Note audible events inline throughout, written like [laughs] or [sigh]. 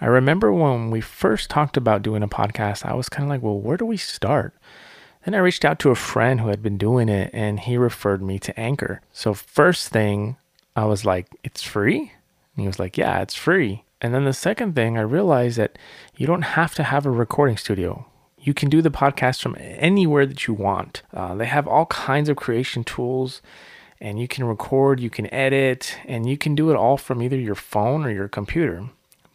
I remember when we first talked about doing a podcast, I was kind of like, well, where do we start? Then I reached out to a friend who had been doing it and he referred me to Anchor. So, first thing, I was like, it's free? And he was like, yeah, it's free. And then the second thing, I realized that you don't have to have a recording studio. You can do the podcast from anywhere that you want. Uh, they have all kinds of creation tools, and you can record, you can edit, and you can do it all from either your phone or your computer.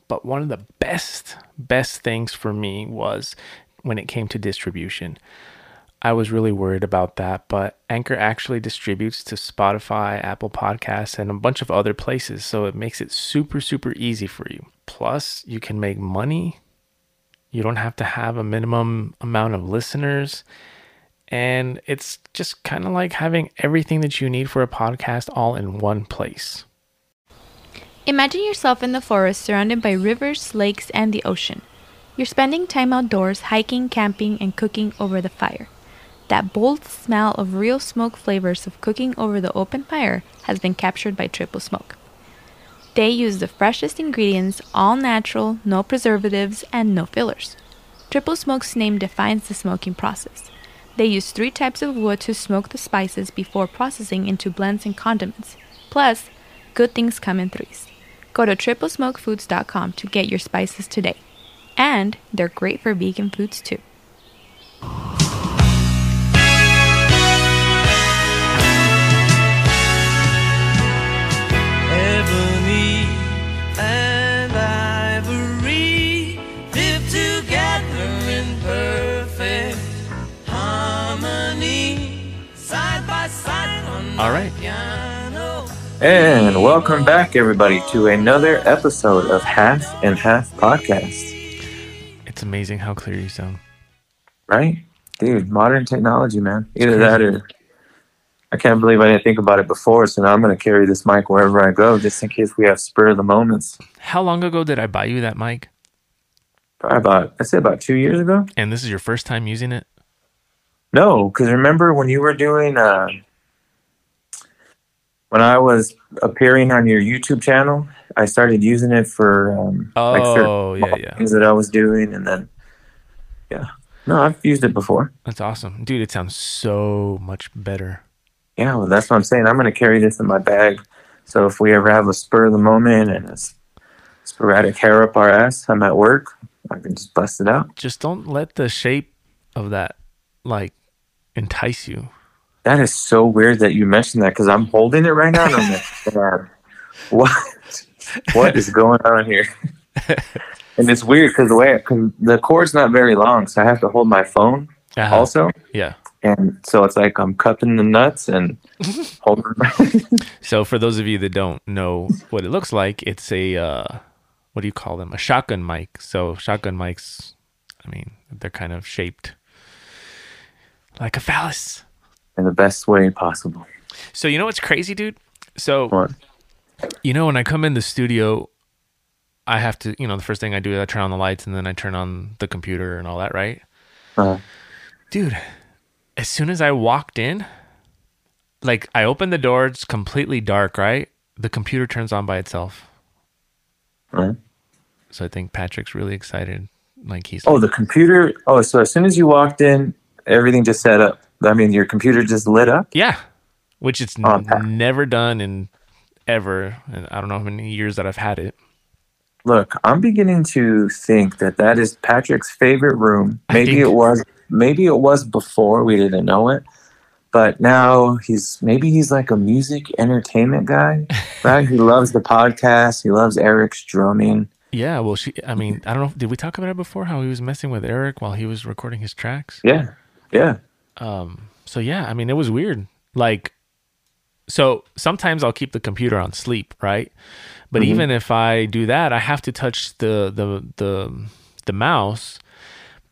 But one of the best, best things for me was when it came to distribution. I was really worried about that, but Anchor actually distributes to Spotify, Apple Podcasts, and a bunch of other places. So it makes it super, super easy for you. Plus, you can make money. You don't have to have a minimum amount of listeners. And it's just kind of like having everything that you need for a podcast all in one place. Imagine yourself in the forest surrounded by rivers, lakes, and the ocean. You're spending time outdoors, hiking, camping, and cooking over the fire. That bold smell of real smoke flavors of cooking over the open fire has been captured by Triple Smoke. They use the freshest ingredients, all natural, no preservatives, and no fillers. Triple Smoke's name defines the smoking process. They use three types of wood to smoke the spices before processing into blends and condiments. Plus, good things come in threes. Go to triplesmokefoods.com to get your spices today. And they're great for vegan foods too. Ebony and ivory live together in perfect harmony, side by side on All right. And welcome back, everybody, to another episode of Half and Half Podcast. It's amazing how clear you sound. Right? Dude, modern technology, man. Either that or I can't believe I didn't think about it before, so now I'm going to carry this mic wherever I go just in case we have spur of the moments. How long ago did I buy you that mic? Probably about, I'd say about two years ago. And this is your first time using it? No, because remember when you were doing, uh, when I was appearing on your YouTube channel, I started using it for um, like certain Oh, yeah, yeah. things that I was doing, and then yeah, no, I've used it before. That's awesome. Dude, it sounds so much better. Yeah, well, that's what I'm saying. I'm going to carry this in my bag, so if we ever have a spur of the moment and a s- sporadic hair up our ass, I'm at work, I can just bust it out. Just don't let the shape of that like entice you. That is so weird that you mentioned that because I'm holding it right now. And I'm like, [laughs] "Damn, what? What is going on here? [laughs] and it's weird because the way cause the cord's not very long, so I have to hold my phone Uh-huh. also, Yeah. and so it's like I'm cupping the nuts and [laughs] holding. My So for those of you that don't know what it looks like, it's a uh, what do you call them? A shotgun mic. So shotgun mics, I mean, they're kind of shaped like a phallus. In the best way possible. So you know what's crazy, dude? So What? you know when I come in the studio, I have to, you know, the first thing I do is I turn on the lights and then I turn on the computer and all that, right? Uh, Dude, as soon as I walked in, like I opened the door, it's completely dark, right? The computer turns on by itself. right? So I think Patrick's really excited. Like he's Oh, like, the computer. Oh, so as soon as you walked in, everything just set up. I mean, your computer just lit up. yeah, which it's n- never done in ever. And I don't know how many years that I've had it. Look, I'm beginning to think that that is Patrick's favorite room. Maybe it was. Maybe it was before we didn't know it, but now he's maybe he's like a music entertainment guy, [laughs] right? he loves the podcast. He loves Eric's drumming. Yeah, well, she. I mean, I don't know. Did we talk about it before? How he was messing with Eric while he was recording his tracks. Yeah, yeah. Um. So yeah, I mean, it was weird. Like, so sometimes I'll keep the computer on sleep, right? But Mhm. even if I do that, I have to touch the the the the mouse.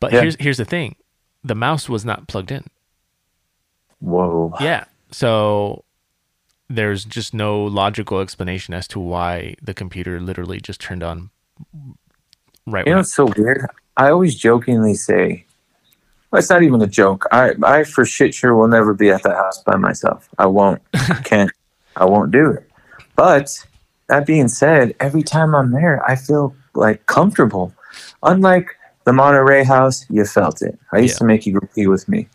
But Yeah. here's here's the thing, the mouse was not plugged in. Whoa. Yeah. So there's just no logical explanation as to why the computer literally just turned on right You when know, it's so weird. I always jokingly say, well, it's not even a joke. I, I for shit sure will never be at the house by myself. I won't. I [laughs] can't. I won't do it. But that being said, every time I'm there, I feel like comfortable. Unlike the Monterey house, you felt it. I used Yeah. to make you go pee with me.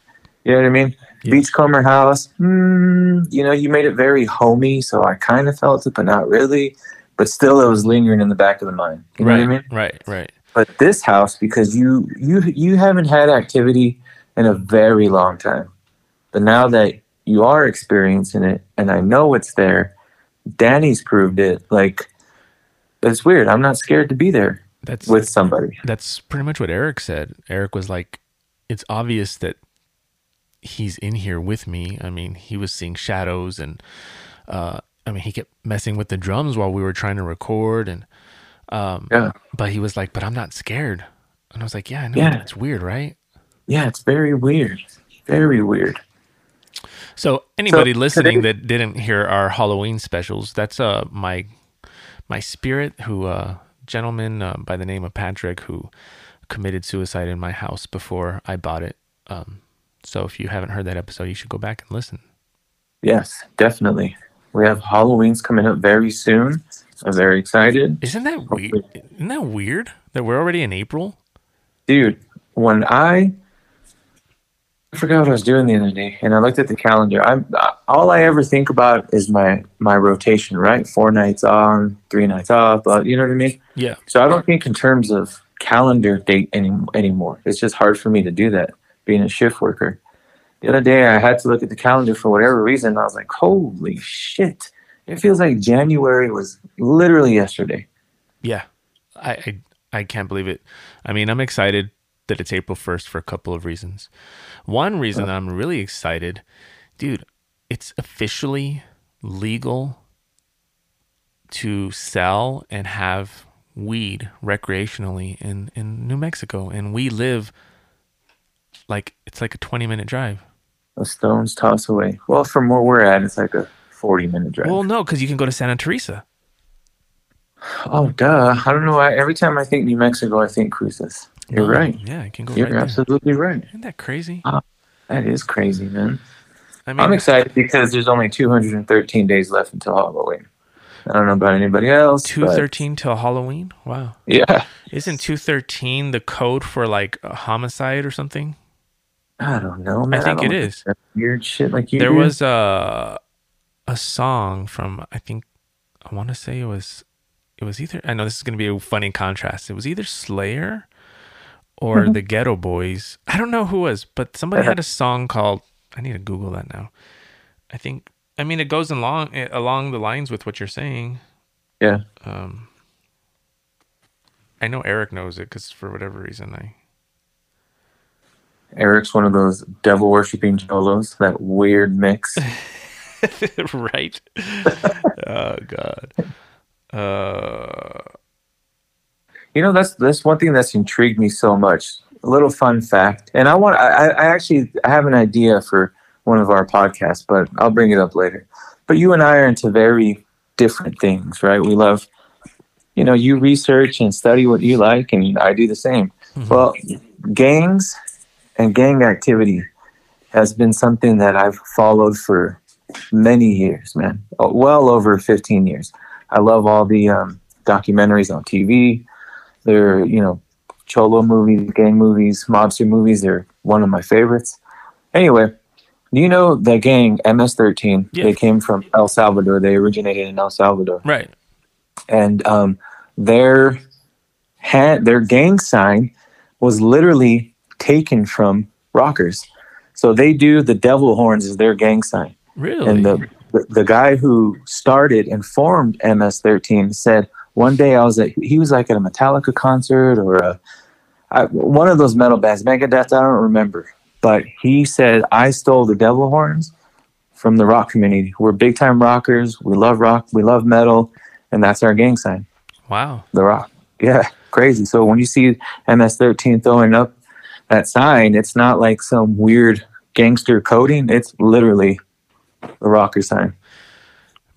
You know what I mean? Yeah. Beachcomber house, mm, you know, you made it very homey, so I kind of felt it, but not really. But still, it was lingering in the back of the mind. You know right, what I mean? right, right. But this house, because you you you haven't had activity in a very long time, but now that you are experiencing it, and I know it's there, Danny's proved it. Like it's weird. I'm not scared to be there That's with somebody. that's pretty much what Eric said. Eric was like, it's obvious that he's in here with me. I mean, he was seeing shadows and, uh, I mean, he kept messing with the drums while we were trying to record. And, um, Yeah, but he was like, but I'm not scared. And I was like, yeah, I know. Yeah. It's weird, right? yeah. It's very weird. Very weird. So anybody So, listening today- that didn't hear our Halloween specials, that's uh my my spirit who uh gentleman uh, by the name of Patrick who committed suicide in my house before I bought it. Um so if you haven't heard that episode, you should go back and listen. Yes, definitely. We have Halloween's coming up very soon. I'm very excited. Isn't that weird? Isn't that weird that we're already in April? dude when i I forgot what I was doing the other day, and I looked at the calendar. I'm all I ever think about is my my rotation, right? Four nights on, three nights off. But you know what I mean. Yeah. So I don't think in terms of calendar date any, anymore. It's just hard for me to do that being a shift worker. The other day I had to look at the calendar for whatever reason. And I was like, holy shit! It feels like January was literally yesterday. Yeah. I, I I can't believe it. I mean, I'm excited that it's April 1st for a couple of reasons. One reason that I'm really excited, dude, it's officially legal to sell and have weed recreationally in in New Mexico and we live like it's like a 20 minute drive. A stone's toss away. Well, from where we're at, it's like a forty minute drive. Well, no, cuz you can go to Santa Teresa. Oh, duh. I don't know why. Every time I think New Mexico, I think Cruces. You're right. Yeah, you can go You're right there. absolutely right. Isn't that crazy? Ah, that is crazy, man. I I'm excited because there's only 213 days left until Halloween. I don't know about anybody else. but 213 till Halloween? Wow. Yeah. Isn't 213 the code for like a homicide or something? I don't know, man. I think don't it is. Weird shit like you there do. was a a song from I think I want to say it was it was either I know this is going to be a funny contrast. It was either Slayer or Mm-hmm. the Geto Boys. I don't know who was, but somebody had a song called I need to google that now. I think I mean it goes along eh, along the lines with what you're saying. Yeah. Um I know Eric knows it cuz for whatever reason I Eric's one of those devil worshipping cholos, that weird mix. [laughs] [laughs] right? oh God. Uh, You know, that's that's one thing that's intrigued me so much. A little fun fact, and I want I, I actually I have an idea for one of our podcasts, but I'll bring it up later. But you and I are into very different things, right? We love, you know, you research and study what you like, and I do the same. Well, gangs and gang activity has been something that I've followed for many years, man. Oh, Well over 15 years. I love all the um, documentaries on TV. They're, you know, cholo movies, gang movies, mobster movies. They're one of my favorites. Anyway, do you know the gang MS-13? Yeah. They came from El Salvador. They originated in El Salvador right. and um, their ha- their gang sign was literally taken from rockers. So they do the devil horns as their gang sign. Really? And the, the the guy who started and formed MS13 said one day I was at he was like at a Metallica concert or a I, one of those metal bands, Megadeth. I don't remember, but he said I stole the devil horns from the rock community. We're big time rockers. We love rock. We love metal, and that's our gang sign. wow. The Rock. Yeah, crazy. So when you see MS13 throwing up that sign, it's not like some weird gangster coding. It's literally the rocker sign.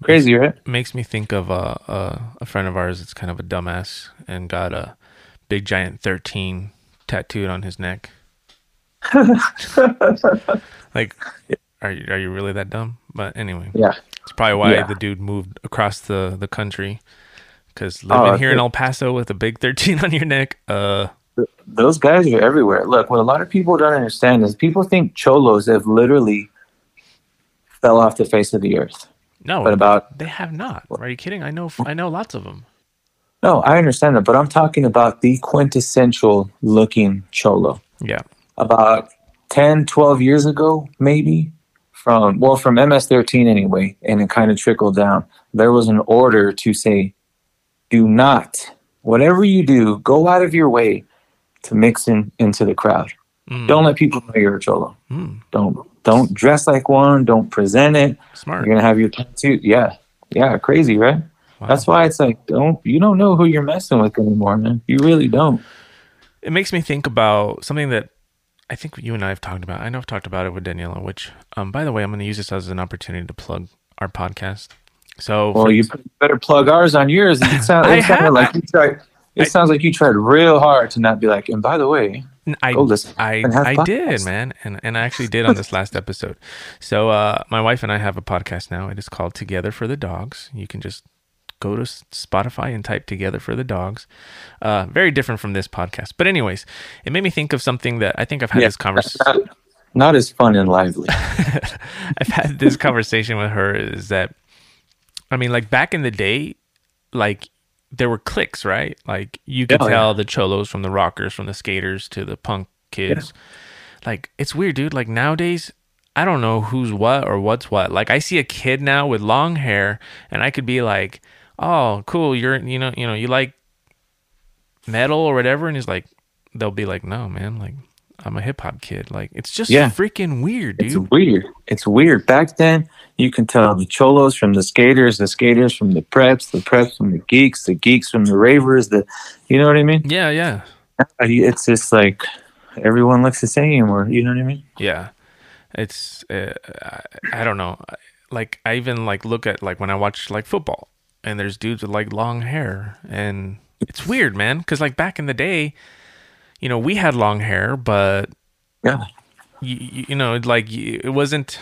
Crazy, right? makes me think of uh, uh, a friend of ours that's kind of a dumbass and got a big giant 13 tattooed on his neck. [laughs] like, are you, are you really that dumb? But anyway, Yeah. it's probably why Yeah. the dude moved across the, the country Because living Oh, here in. El Paso with a big 13 on your neck, uh, Those guys are everywhere. Look, what a lot of people don't understand is people think cholos have literally fell off the face of the earth. no, But about they have not. Are you kidding? I know, I know lots of them. no, I understand that, but I'm talking about the quintessential looking cholo. Yeah. About 10, 12 years ago, maybe from well, from MS13 anyway, and it kind of trickled down. There was an order to say, do not, whatever you do, go out of your way to mix in into the crowd. Mm, Don't let people know you're a cholo. mm, Don't don't dress like one. Don't present it. smart. You're gonna have your tattoo. Yeah, yeah, crazy, right? Wow. That's why it's like don't you don't know who you're messing with anymore, man. You really don't. it makes me think about something that I think you and I have talked about. I know I've talked about it with Daniela, which, um, by the way, I'm going to use this as an opportunity to plug our podcast. So, Well, for- you better plug ours on yours. It, [laughs] sound, it sounded have- like you tried. It I- sounds like you tried real hard to not be like. And by the way, I, Go listen I, I did, man. And, and I actually did on this last episode. So, uh, my wife and I have a podcast now. It is called Together for the Dogs. You can just go to Spotify and type Together for the Dogs. Uh, very different from this podcast. But, anyways, it made me think of something that I think I've had Yeah, this conversation. not, not as fun and lively. [laughs] I've had this conversation with her is that I mean like back in the day like there were cliques, right? Like you could Oh, yeah. tell the cholos from the rockers, from the skaters to the punk kids. Like it's weird, dude. Like nowadays I don't know who's what or what's what. Like I see a kid now with long hair and I could be like, "Oh, cool, you're you know, you know, you like metal or whatever." And he's like they'll be like, "No, man, like I'm a hip hop kid." Like it's just Yeah. freaking weird, dude. It's weird. It's weird. Back then, you can tell the cholos from the skaters, the skaters from the preps, the preps from the geeks, the geeks from the ravers. The, you know what I mean? yeah, yeah. It's just like everyone looks the same, or you know what I mean? yeah it's uh, I, I don't know like i even like look at like when i watch like football and there's dudes with like long hair and it's weird man because like back in the day you know we had long hair but Yeah. you, you, know like it wasn't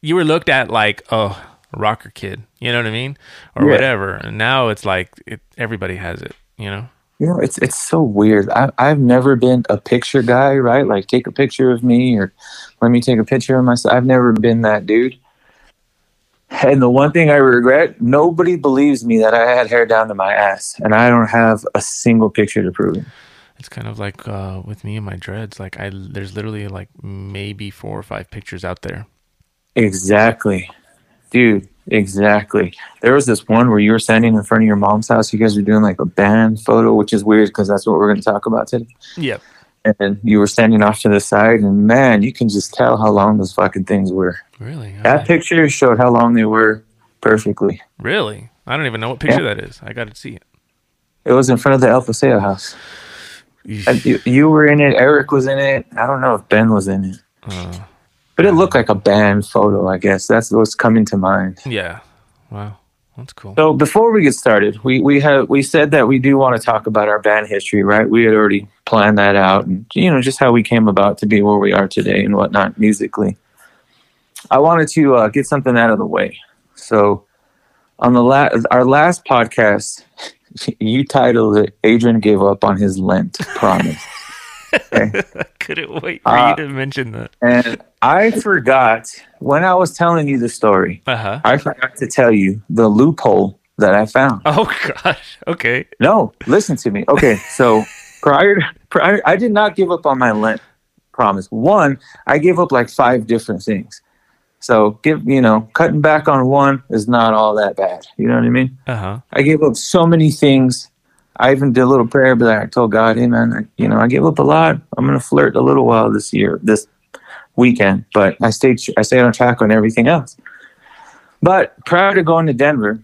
you were looked at like oh rocker kid you know what i mean or Yeah. whatever and now it's like it, everybody has it you know You know, it's it's so weird. I, I've never been a picture guy, right? Like, take a picture of me or let me take a picture of myself. I've never been that dude. And the one thing I regret, nobody believes me that I had hair down to my ass, and I don't have a single picture to prove it. It's kind of like uh, with me and my dreads. Like I, there's literally like maybe four or five pictures out there. Exactly, dude. Exactly. There was this one where you were standing in front of your mom's house. You guys were doing like a band photo, which is weird because that's what we're going to talk about today. Yep. And you were standing off to the side, and man, you can just tell how long those fucking things were. Really? That picture showed how long they were perfectly. really? I don't even know what picture that is. I got to see it. It was in front of the El Paseo house. And you, you were in it. Eric was in it. I don't know if Ben was in it, Uh, but it looked like a band photo. I guess that's what's coming to mind. yeah. Wow. That's cool. So before we get started, we we have we said that we do want to talk about our band history, right? We had already planned that out, and you know just how we came about to be where we are today and whatnot musically. I wanted to uh, get something out of the way. So on the la- our last podcast, you titled it "Adrian gave up on his Lent promise," I [laughs] couldn't wait for Uh, you to mention that. and I forgot when I was telling you the story. Uh huh. I forgot to tell you the loophole that I found. Oh gosh. Okay. No, listen to me. Okay, so prior, prior, I did not give up on my Lent promise. One, I gave up like five different things. So give you know, cutting back on one is not all that bad. You know what I mean? Uh huh. I gave up so many things. I even did a little prayer, but I told God, "Hey man, I, you know, I gave up a lot. I'm gonna flirt a little while this year, this weekend, but I stayed, I stayed on track on everything else." But prior to going to Denver,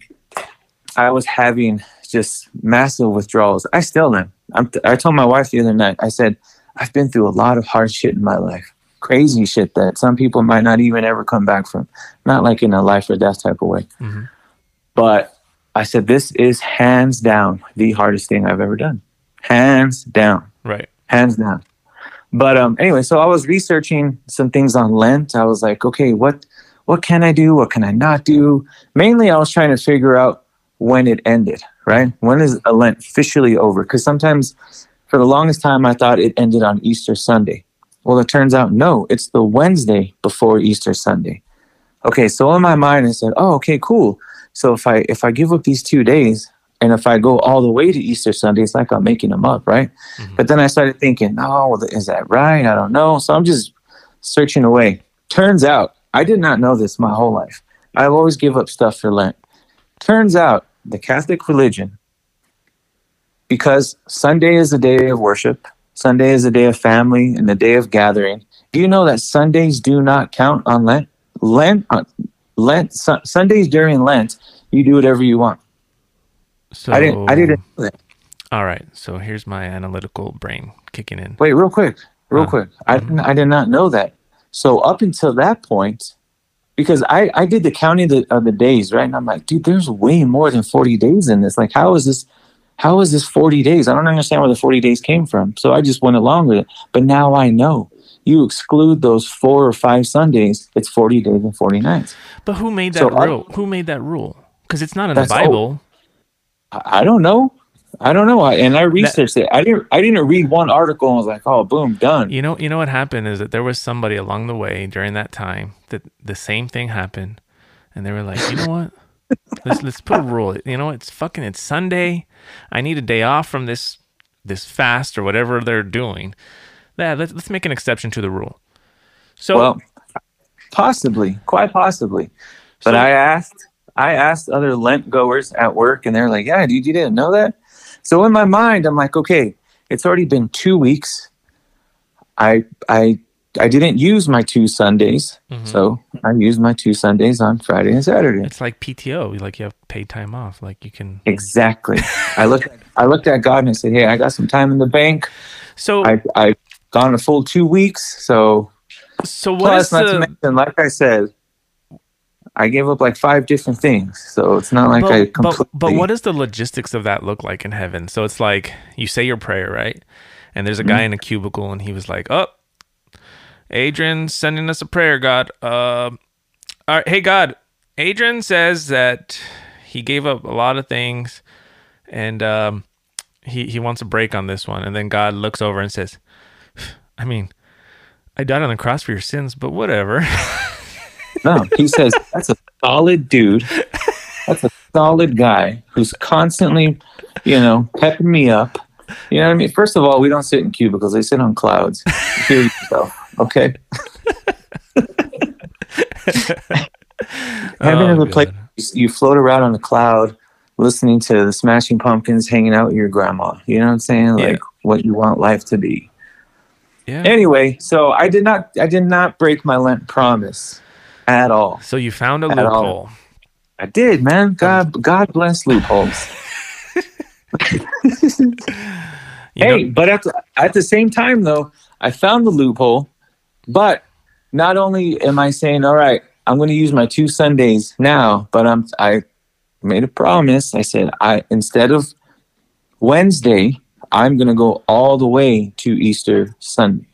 I was having just massive withdrawals. I still am. I'm I told my wife the other night. I said, "I've been through a lot of hard shit in my life, crazy shit that some people might not even ever come back from. Not like in a life or death type of way." Mhm. But I said, this is hands down the hardest thing I've ever done. Hands down. Right. Hands down. But um, anyway, so I was researching some things on Lent. I was like, okay, what what can I do? What can I not do? Mainly I was trying to figure out when it ended, right? When is a Lent officially over? Because sometimes, for the longest time, I thought it ended on Easter Sunday. Well, it turns out no, it's the Wednesday before Easter Sunday. Okay, so in my mind, I said, "Oh, okay, cool. So if I if I give up these two days, and if I go all the way to Easter Sunday, it's like I'm making them up, right?" Mm-hmm. But then I started thinking, "Oh, is that right? I don't know." So I'm just searching away. Turns out, I did not know this my whole life. I've always give up stuff for Lent. Turns out, the Catholic religion, because Sunday is a day of worship, Sunday is a day of family and a day of gathering. Do you know that Sundays do not count on Lent? Lent, uh, Lent, Su- Sundays during Lent, you do whatever you want. So I didn't. I didn't. know that. All right. So here's my analytical brain kicking in. Wait, real quick, real Huh. quick. I didn't, I did not know that. So up until that point, because I I did the counting of the, of the days, right? And I'm like, dude, there's way more than 40 days in this. Like, how is this? How is this 40 days? I don't understand where the 40 days came from. So I just went along with it. But now I know. You exclude those four or five Sundays, it's 40 days and 40 nights. But who made that So I- rule? Who made that rule? Because it's not in the Bible. I, I don't know. I don't know. I, and I researched it. I didn't. I didn't read one article and was like, "Oh, boom, done." You know, you know what happened is that there was somebody along the way during that time that the same thing happened, and they were like, you know what? Let's let's put a rule. You know, it's fucking it's Sunday. I need a day off from this this fast or whatever they're doing. Yeah, let's let's make an exception to the rule. So Well, possibly, quite possibly. But So- I asked, I asked other Lent goers at work, and they're like, "Yeah, dude, you didn't know that." So in my mind, I'm like, "Okay, it's already been two weeks. I, I, I didn't use my two Sundays, Mhm. so I used my two Sundays on Friday and Saturday. it's like PTO. Like you have paid time off. Like you can. Exactly. I looked, [laughs] I looked at God and I said, "Hey, I got some time in the bank. So I, I've gone a full two weeks, so so what Plus, not to mention, like I said, I gave up like five different things, so it's not like I but, completely. but, but what does the logistics of that look like in heaven? So it's like you say your prayer, right? And there's a guy in a cubicle, and he was like, "Oh, Adrian's sending us a prayer, God. Uh, all right, hey God, Adrian says that he gave up a lot of things, and um, he he wants a break on this one. And then God looks over and says, "I mean, I died on the cross for your sins, but whatever." No, he says that's a solid dude. That's a solid guy who's constantly, you know, pepping me up. You know what I mean? First of all, we don't sit in cubicles; they sit on clouds. Hear yourself, okay? [laughs] Heaven is Oh, a place you float around on a cloud, listening to the Smashing Pumpkins, hanging out with your grandma. You know what I'm saying? Yeah. Like what you want life to be. Yeah. Anyway, so I did not I did not break my Lent promise at all. So you found a At all. loophole. I did, man. God God bless loopholes. [laughs] [laughs] Hey, know- but at the, at the same time though, I found the loophole, but not only am I saying, all right, I'm going to use my two Sundays now, but I'm I made a promise. I said I instead of Wednesday, I'm going to go all the way to Easter Sunday.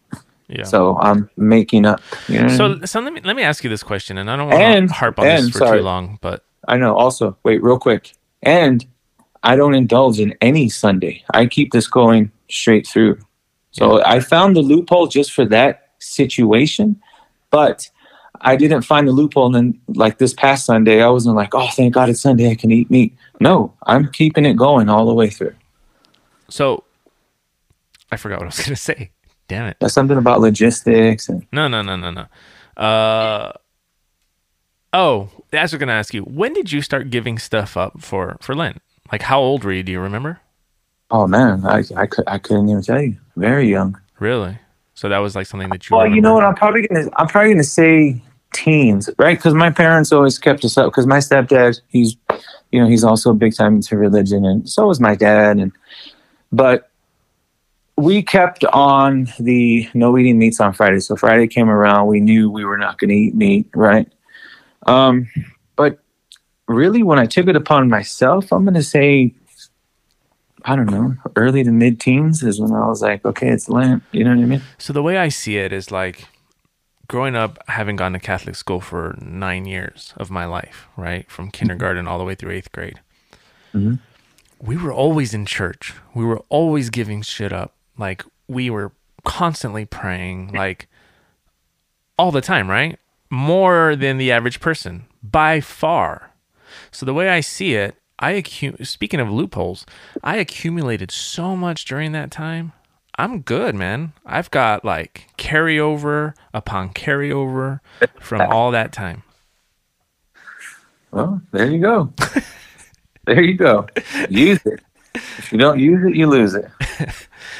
yeah. So I'm making up. You know So, so let me let me ask you this question, and I don't want to harp on this for sorry. too long, but I know. Also, wait, real quick. And I don't indulge in any Sunday. I keep this going straight through. So I found the loophole just for that situation, but I didn't find the loophole. And then, like this past Sunday, I wasn't like, oh, thank God it's Sunday. I can eat meat. No, I'm keeping it going all the way through. so I forgot what I was gonna say. Damn it! That's something about logistics and No, no, no, no, no. Uh, oh, that's what I'm gonna ask you. When did you start giving stuff up for for Lent? Like, how old were you? Do you remember? oh man, I I, I couldn't even tell you. Very young. Really? So that was like something that you. Well, you know what? I'm probably gonna I'm probably gonna say teens, right? Because my parents always kept us up. Because my stepdad, he's, you know, he's also big time into religion, and so was my dad. And but we kept on the no eating meats on Friday. So Friday came around, we knew we were not going to eat meat, right? Um, but really, when I took it upon myself, I'm going to say. I don't know, early to mid teens is when I was like, okay, it's Lent. You know what I mean? So the way I see it is like growing up, having gone to Catholic school for nine years of my life, right, from kindergarten all the way through eighth grade. Mhm. we were always in church. We were always giving shit up. Like we were constantly praying, like all the time, right? More than the average person by far. So the way I see it, I accu- speaking of loopholes, I accumulated so much during that time. I'm good, man. I've got like carryover upon carryover from all that time. Well, there you go. [laughs] there you go. Use it. If you don't use it, you lose it. [laughs]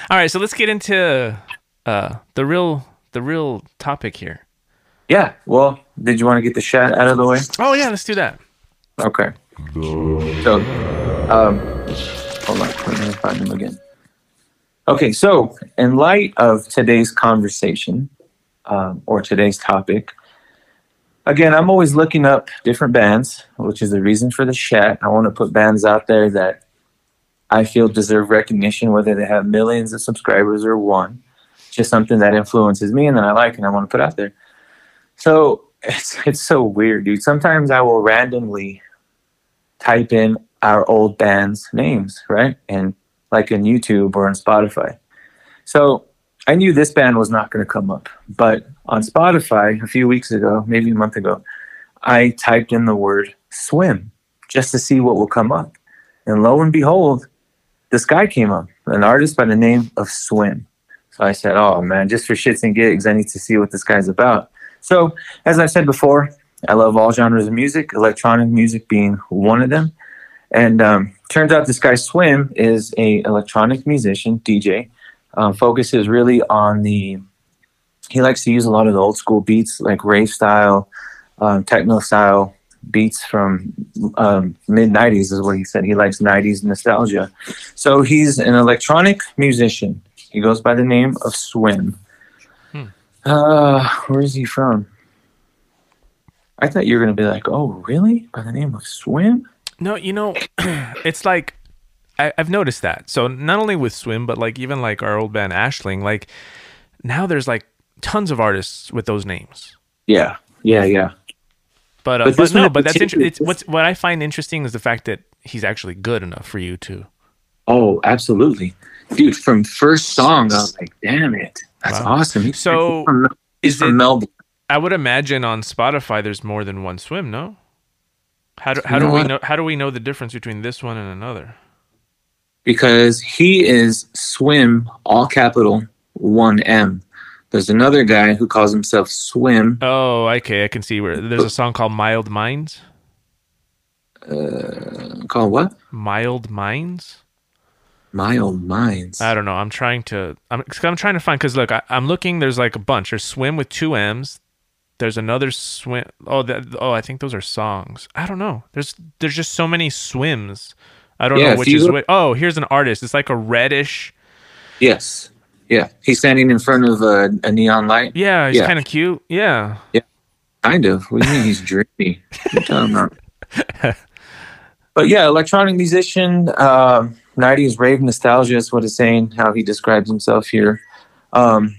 All right, so let's get into uh, the real the real topic here. Yeah. Well, did you want to get the chat out of the way? Oh yeah, let's do that. Okay. So, um, hold on. Let me find them again. Okay. So, in light of today's conversation um, or today's topic, again, I'm always looking up different bands, which is the reason for the chat. I want to put bands out there that I feel deserve recognition, whether they have millions of subscribers or one. Just something that influences me and that I like and I want to put out there. So [laughs] it's it's so weird, dude. Sometimes I will randomly type in our old band's names, right? And like in YouTube or on Spotify. So I knew this band was not going to come up, but on Spotify a few weeks ago, maybe a month ago, I typed in the word swim just to see what will come up. And lo and behold, this guy came up, an artist by the name of Swim. So I said, Oh man, just for shits and gigs, I need to see what this guy's about. So, as I said before, I love all genres of music, electronic music being one of them. And um, turns out this guy Swim is a electronic musician, DJ. Um, focuses really on the. He likes to use a lot of the old school beats, like rave style, um, techno style beats from um, mid '90s, is what he said. He likes '90s nostalgia. So he's an electronic musician. He goes by the name of Swim. Uh, where is he from? I thought you were gonna be like, oh, really? By the name of Swim? No, you know, [clears throat] it's like I, I've noticed that. So not only with Swim, but like even like our old band Ashling, like now there's like tons of artists with those names. Yeah, yeah, yeah. But, uh, But but, no, but that's interesting. It's what's what I find interesting is the fact that he's actually good enough for you to. Oh, absolutely, dude. From first song, I was like, damn it, that's Wow. awesome. He's So, from, he's is from it- Melbourne. I would imagine on Spotify there's more than one Swim. No. How do how do we know how do we know the difference between this one and another? because he is Swim, all capital, one M. There's another guy who calls himself Swim. Oh, okay, I can see where there's a song called Mild Minds. Uh, called what? Mild Minds. Mild Minds. I don't know. I'm trying to. I'm. I'm trying to find because look, I, I'm looking. There's like a bunch. There's swim with two M's. There's another swim. Oh, that. Oh, I think those are songs. I don't know. There's there's just so many swims. I don't Yeah, know which is look- which. Oh, here's an artist. It's like a reddish. Yes. Yeah. He's standing in front of a, a neon light. Yeah, he's Yeah. kind of cute. Yeah. Yeah. Kind of. What do you mean he's dreamy? What you talking about? [laughs] but yeah, electronic musician, um, 90s rave nostalgia is what it's saying, how he describes himself here. Um,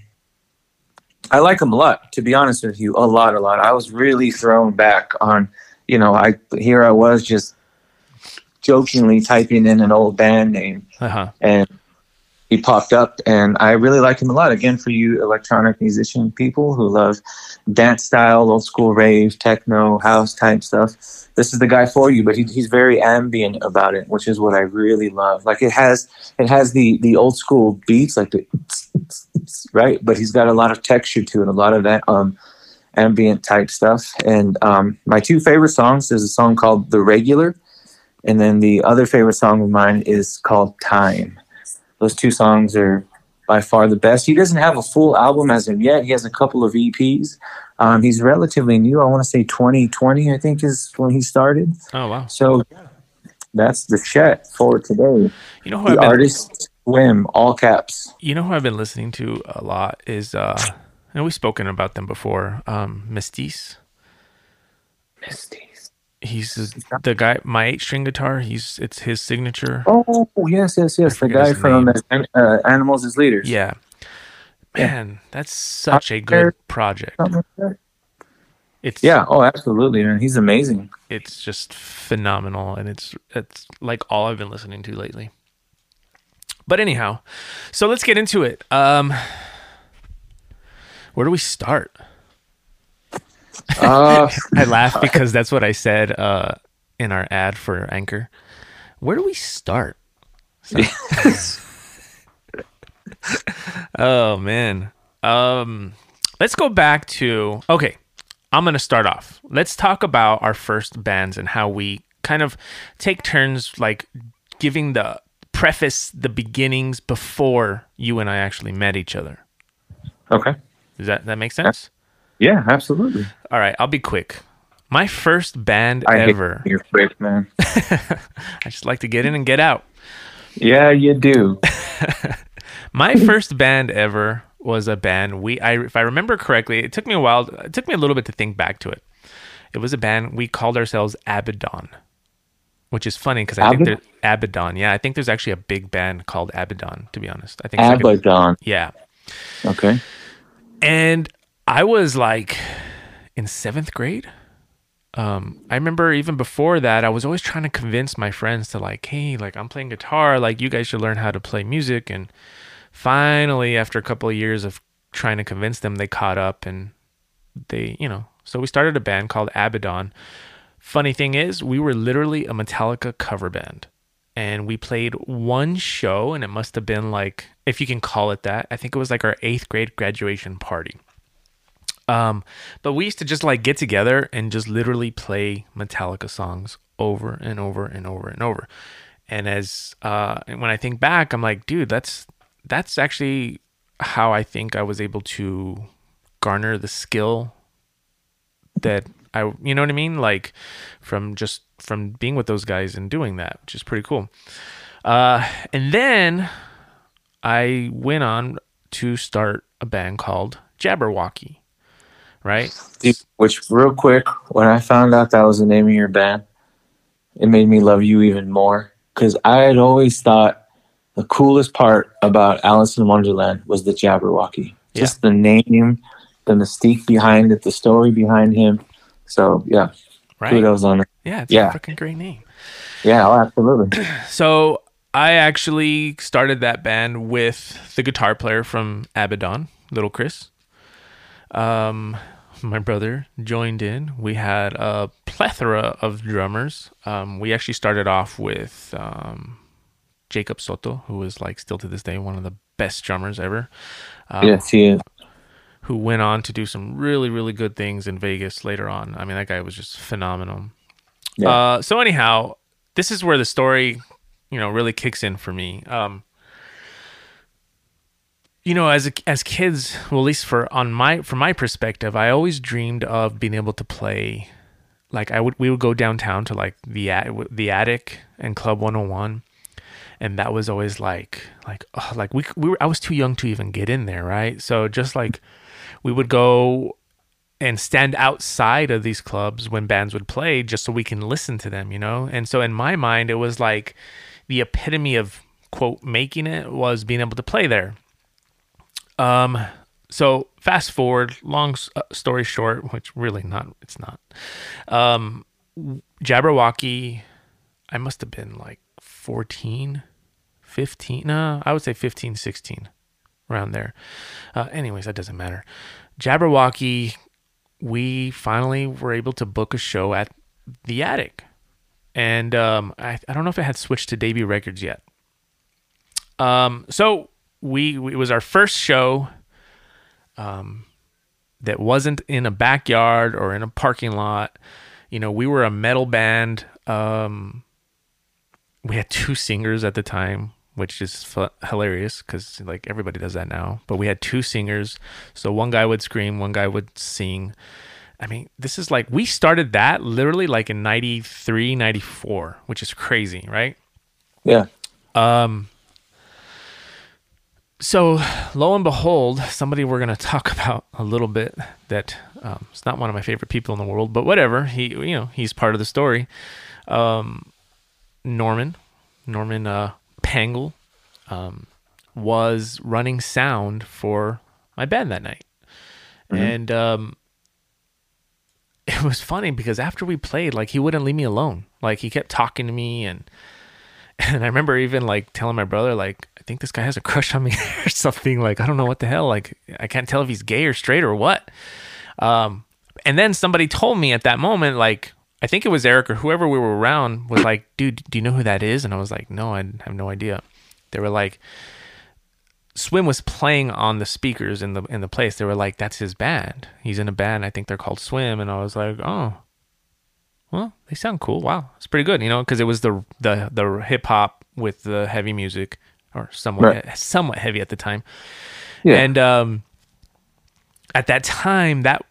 I like him a lot, to be honest with you, a lot, a lot. I was really thrown back on, you know, I here I was just jokingly typing in an old band name Uh huh. and he popped up and i really like him a lot. Again for you electronic musician people who love dance style old school rave techno house type stuff this is the guy for you but he, he's very ambient about it which is what i really love. Like it has it has the the old school beats like the right? But he's got a lot of texture to it a lot of that um ambient type stuff. And um my two favorite songs is a song called the regular and then the other favorite song of mine is called Time. Those two songs are by far the best. He doesn't have a full album as of yet. He has a couple of EPs. Um, he's relatively new. I want to say 2020, I think, is when he started. Oh wow. So that's the chat for today. You know who The I've been. artist swim, all caps. You know who I've been listening to a lot is uh, and we've spoken about them before. Um. Mestis. He's the- guy. My eight string guitar. He's it's his signature. Oh, yes, yes, yes. The guy from uh, Animals as Leaders. Yeah. Yeah. Man, that's such a good project. Like. It's Yeah. Oh, absolutely, man. He's amazing. it's just phenomenal and it's it's like all I've been listening to lately. But anyhow, so let's get into it. Um where do we start? Uh, [laughs] I laugh because that's what I said uh in our ad for Anchor. Where do we start? [laughs] Oh man. Um let's go back to okay. I'm going to start off. Let's talk about our first bands and how we kind of take turns like giving the preface the beginnings before you and I actually met each other. okay. Does that that make sense? Yeah, absolutely. All right, I'll be quick. My first band I ever. hate your quick, man. [laughs] I just like to get in and get out. Yeah, you do. [laughs] My first band ever was a band we I if I remember correctly, it took me a while it took me a little bit to think back to it. It was a band we called ourselves Abaddon. Which is funny because I think Abaddon? there Abaddon. Yeah, I think there's actually a big band called Abaddon, to be honest. I think it's like a- Abaddon. yeah. Okay. And I was like in seventh grade. Um, I remember even before that, I was always trying to convince my friends to like, hey, like I'm playing guitar, like you guys should learn how to play music. And finally, after a couple of years of trying to convince them, they caught up and they, you know, so we started a band called Abaddon. Funny thing is, we were literally a Metallica cover band. And we played one show, and it must have been like, if you can call it that, I think it was like our eighth grade graduation party. Um, but we used to just like get together and just literally play Metallica songs over and over and over and over. And as uh, when I think back, I'm like, dude, that's that's actually how I think I was able to garner the skill that I, you know what I mean? Like from just from being with those guys and doing that, which is pretty cool. Uh, and then I went on to start a band called Jabberwocky, right? Which, real quick, when I found out that was the name of your band, it made me love you even more. Because I had always thought the coolest part about Alice in Wonderland was the Jabberwocky. Just the name, the mystique behind it, the story behind him. So, yeah, Right? kudos on it. Yeah, it's Yeah. a freaking great name. Yeah, oh, absolutely. [clears throat] So I actually started that band with the guitar player from Abaddon, Little Chris. Um, my brother joined in. We had a plethora of drummers. Um, we actually started off with um, Jacob Soto, who is like still to this day one of the best drummers ever. Um, yes, he is. who went on to do some really, really good things in Vegas later on. I mean, that guy was just phenomenal. Yeah. Uh, so anyhow, this is where the story, you know, really kicks in for me. Um, you know, as as kids, well, at least for on my from my perspective, I always dreamed of being able to play. Like I would, we would go downtown to like the the attic and Club 101 and that was always like like ugh, like we we were I was too young to even get in there, right? So just like we would go and stand outside of these clubs when bands would play just so we can listen to them, you know? And so in my mind it was like the epitome of quote making it was being able to play there. Um so fast forward long uh, story short, which really not it's not. Um Jabberwocky I must have been like 14 15 no i would say 15 16 around there. Uh, anyways that doesn't matter. Jabberwocky we finally were able to book a show at the attic. And um, I, I don't know if it had switched to debut records yet. Um, so we, we it was our first show um, that wasn't in a backyard or in a parking lot. You know we were a metal band um, we had two singers at the time which is f- hilarious because like everybody does that now but we had two singers. So one guy would scream one guy would sing. I mean this is like we started that literally like in 93 94 which is crazy right? Yeah. um so lo and behold somebody we're going to talk about a little bit that um, is not one of my favorite people in the world but whatever. He you know he's part of the story. Um norman norman uh pangle um was running sound for my band that night. And um it was funny because after we played, like he wouldn't leave me alone. Like he kept talking to me and [laughs] and I remember even like telling my brother, like, I think this guy has a crush on me [laughs] or something. Like, I don't know what the hell. Like, I can't tell if he's gay or straight or what. Um, and then somebody told me at that moment, like, I think it was Eric or whoever we were around was like, dude, do you know who that is? And I was like, no, I have no idea. They were like, Swim was playing on the speakers in the in the place. They were like, "That's his band. He's in a band. I think they're called Swim." And I was like, "Oh, well, they sound cool. Wow, it's pretty good." You know, because it was the the the hip hop with the heavy music, or somewhat somewhat heavy at the time. Yeah. And um, at that time, that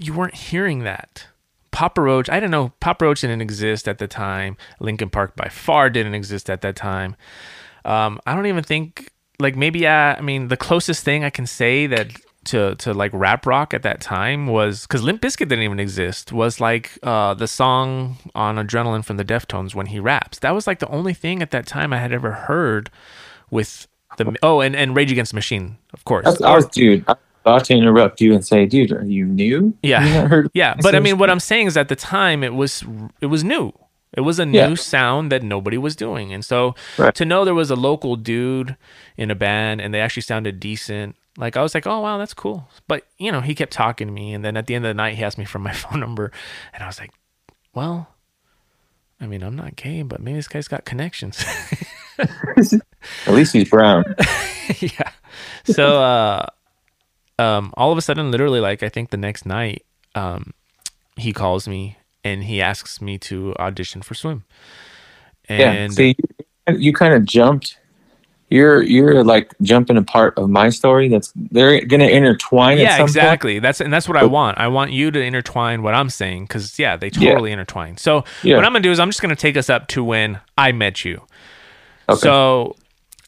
you weren't hearing that. Papa Roach, I don't know. Papa Roach didn't exist at the time. Linkin Park by far didn't exist at that time. Um, I don't even think like maybe I, I mean the closest thing I can say that to to like rap rock at that time was because Limp Bizkit didn't even exist was like uh, the song on Adrenaline from the Deftones when he raps. That was like the only thing at that time I had ever heard with the oh and, and Rage Against the Machine of course. That's, I was, dude. I about to interrupt you and say, dude, are you new? Yeah. You Yeah, but I mean, what I'm saying is at the time it was it was new. It was a new Yeah. sound that nobody was doing, and so Right. to know there was a local dude in a band and they actually sounded decent, like I was like, oh wow, that's cool. But you know, he kept talking to me, and then at the end of the night, he asked me for my [laughs] phone number, and I was like, well, I mean, I'm not gay, but maybe this guy's got connections. At least he's brown. [laughs] yeah. So uh um all of a sudden literally like I think the next night um he calls me and he asks me to audition for swim. yeah. See, you, you kind of jumped. You're you're like jumping a part of my story. That's they're gonna intertwine. yeah, some point. exactly. That's and that's what I want. I want you to intertwine what I'm saying cuz yeah, they Yeah. totally intertwine. So Yeah. what I'm going to do is I'm just going to take us up to when I met you. Okay. So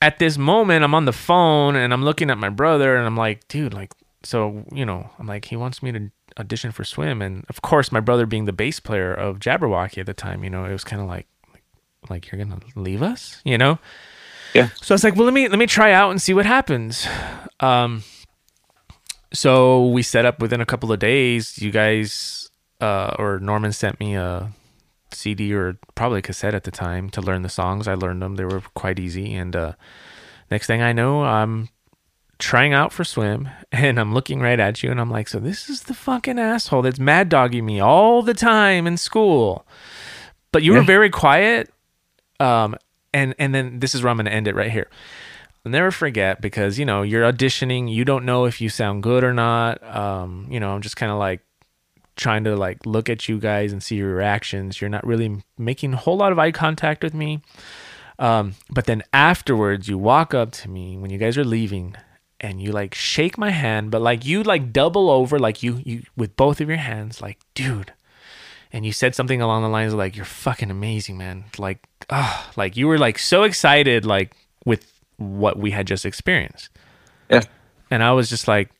at this moment, I'm on the phone and I'm looking at my brother and I'm like, dude, like, so, you know, I'm like, he wants me to audition for swim. And of course, my brother being the bass player of Jabberwocky at the time, you know, it was kind of like, like, like you're going to leave us, you know? Yeah. So I was like, well, let me, let me try out and see what happens. Um, so we set up within a couple of days, you guys, uh, or Norman sent me a CD or probably a cassette at the time to learn the songs. I learned them; they were quite easy. And uh, next thing I know, I'm trying out for swim, [laughs] and I'm looking right at you, and I'm like, "So this is the fucking asshole that's mad dogging me all the time in school." But you were very quiet. Um, and and then this is where I'm gonna end it right here. I'll never forget because you know you're auditioning, you don't know if you sound good or not. Um, you know, I'm just kind of like trying to like look at you guys and see your reactions. You're not really making a whole lot of eye contact with me. Um, but then afterwards, you walk up to me when you guys are leaving, and you like shake my hand, but like you like double over, like you you with both of your hands, like dude. And you said something along the lines of like, "You're fucking amazing, man!" Like, ah, like you were like so excited, like with what we had just experienced Yeah. and I was just like,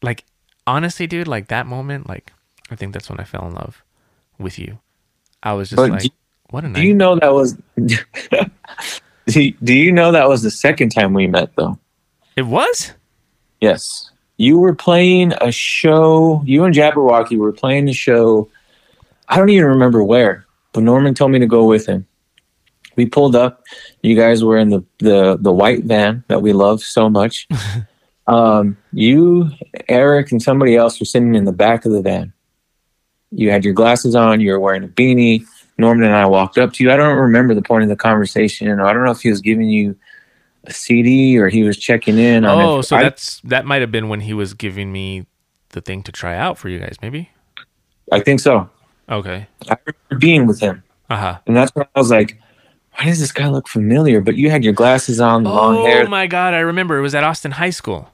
like honestly, dude, like that moment, like I think that's when I fell in love with you. I was just But like, do- what a night. Do you know that was? [laughs] do, you, do you know that was the second time we met though? it was. Yes. You were playing a show. You and Jabberwocky were playing a show. I don't even remember where, but Norman told me to go with him. We pulled up. You guys were in the the, the white van that we love so much. [laughs] um, you, Eric, and somebody else were sitting in the back of the van. You had your glasses on. You were wearing a beanie. Norman and I walked up to you. I don't remember the point of the conversation. Or I don't know if he was giving you a CD or he was checking in. on Oh, if- so I- that's that might have been when he was giving me the thing to try out for you guys, maybe. I think so. Okay. I remember being with him, Uh huh. and that's when I was like, "Why does this guy look familiar?" But you had your glasses on, the long hair. Oh my god, I remember. It was at Austin High School.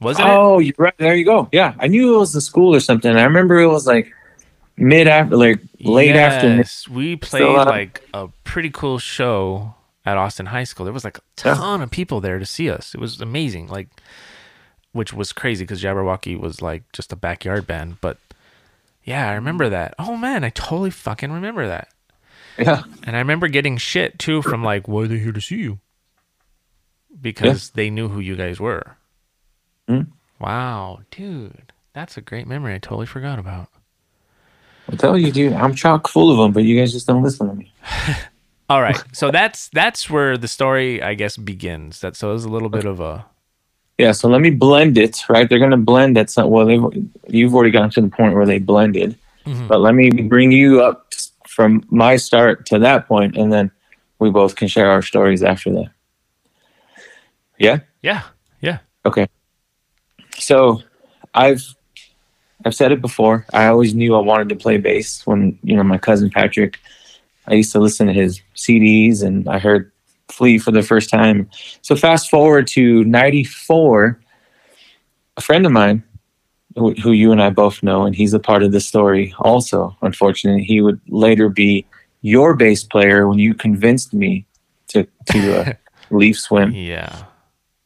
Wasn't it? Oh, you're right. There you go. Yeah, I knew it was the school or something. I remember it was like mid after, like late afternoon. Yes, we played uh, like a pretty cool show at Austin High School. There was like a Yeah. ton of people there to see us. It was amazing. Like, which was crazy because Jabberwocky was like just a backyard band. But yeah, I remember that. Oh man, I totally fucking remember that. Yeah, And I remember getting shit too from like, why are they here to see you? Because they knew who you guys were. Hmm. Wow, dude, that's a great memory. I totally forgot about. I tell you, dude, I'm chock full of them, but you guys just don't listen to me. [laughs] All right. So that's that's where the story, I guess, begins. That so it was a little bit of a Yeah, so let me blend it, right? They're gonna blend at some. Well, they've you've already gotten to the point where they blended, Mhm. but let me bring you up from my start to that point, and then we both can share our stories after that. Yeah. yeah, yeah. Okay. So, I've I've said it before. I always knew I wanted to play bass when you know my cousin Patrick. I used to listen to his CDs, and I heard Flea for the first time. So fast forward to '94. A friend of mine, who, who you and I both know, and he's a part of the story. Also, unfortunately, he would later be your bass player when you convinced me to to uh, [laughs] leave swim Yeah.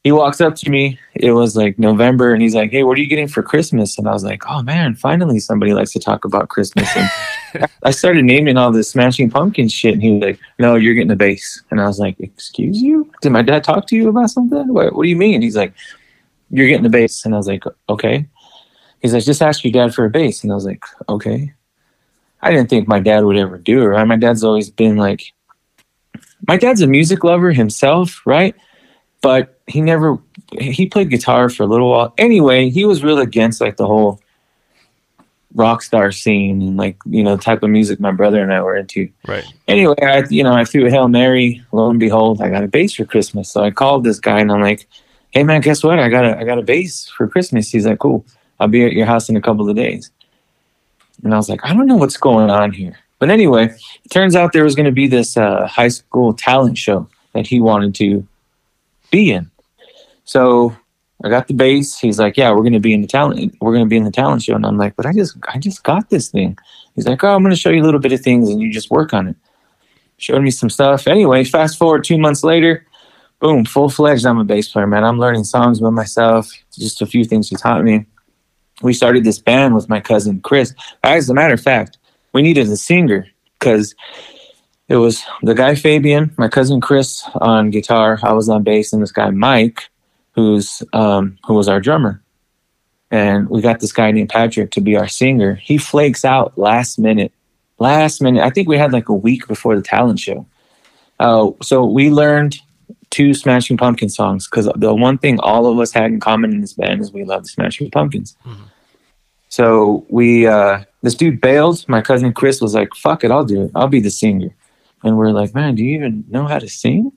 He walks up to me. It was like November, and he's like, "Hey, what are you getting for Christmas?" And I was like, "Oh man, finally somebody likes to talk about Christmas." And [laughs] I started naming all this Smashing Pumpkins shit, and he was like, "No, you're getting a bass." And I was like, "Excuse you? Did my dad talk to you about something? What, what do you mean?" He's like, "You're getting a bass," and I was like, "Okay." He's like, "Just ask your dad for a bass," and I was like, "Okay." I didn't think my dad would ever do it. Right? My dad's always been like, my dad's a music lover himself, right? But he never he played guitar for a little while. Anyway, he was real against like the whole rock star scene and like you know the type of music my brother and I were into. Right. Anyway, I you know I threw a hail mary. Lo and behold, I got a bass for Christmas. So I called this guy and I'm like, "Hey man, guess what? I got a I got a bass for Christmas." He's like, "Cool. I'll be at your house in a couple of days." And I was like, "I don't know what's going on here." But anyway, it turns out there was going to be this uh, high school talent show that he wanted to be in. So I got the bass. He's like, "Yeah, we're going to be in the talent. We're to be in the talent show." And I'm like, "But I just, I just got this thing." He's like, "Oh, I'm going to show you a little bit of things, and you just work on it." Showed me some stuff. Anyway, fast forward two months later, boom, full fledged. I'm a bass player, man. I'm learning songs by myself. Just a few things he taught me. We started this band with my cousin Chris. As a matter of fact, we needed a singer because it was the guy Fabian, my cousin Chris on guitar, I was on bass, and this guy Mike, who's um, who was our drummer. And we got this guy named Patrick to be our singer. He flakes out last minute. Last minute. I think we had like a week before the talent show. Uh, so we learned two Smashing Pumpkin songs because the one thing all of us had in common in this band is we love Smashing Pumpkins. So we, uh, this dude bailed. My cousin Chris was like, "Fuck it, I'll do it. I'll be the singer." And we're like, "Man, do you even know how to sing?"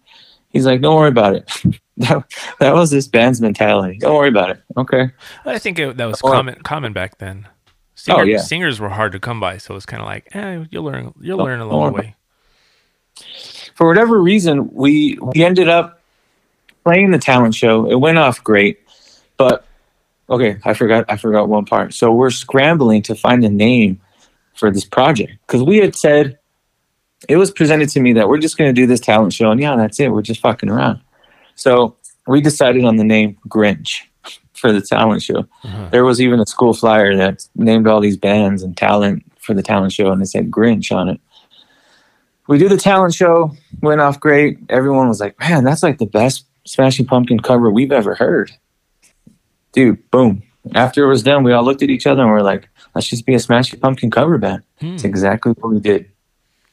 He's like, "Don't worry about it." [laughs] that, that was this band's mentality. Don't worry about it. Okay. I think it, that was Or- common common back then. Singer, Oh, yeah. Singers were hard to come by, so it's kind of like, eh, you'll learn you'll Oh, learn along the way. For whatever reason, we we ended up playing the talent show. It went off great, but okay, I forgot I forgot one part. So we're scrambling to find a name for this project because we had said it was presented to me that we're just going to do this talent show and yeah, that's it. We're just fucking around. So we decided on the name Grinch for the talent show. Uh-huh. There was even a school flyer that named all these bands and talent for the talent show, and it said Grinch on it. We do the talent show, went off great. Everyone was like, "Man, that's like the best Smashing Pumpkin cover we've ever heard." Dude, boom! After it was done, we all looked at each other and we're like, "Let's just be a Smashing Pumpkin cover band." Hmm. It's exactly what we did.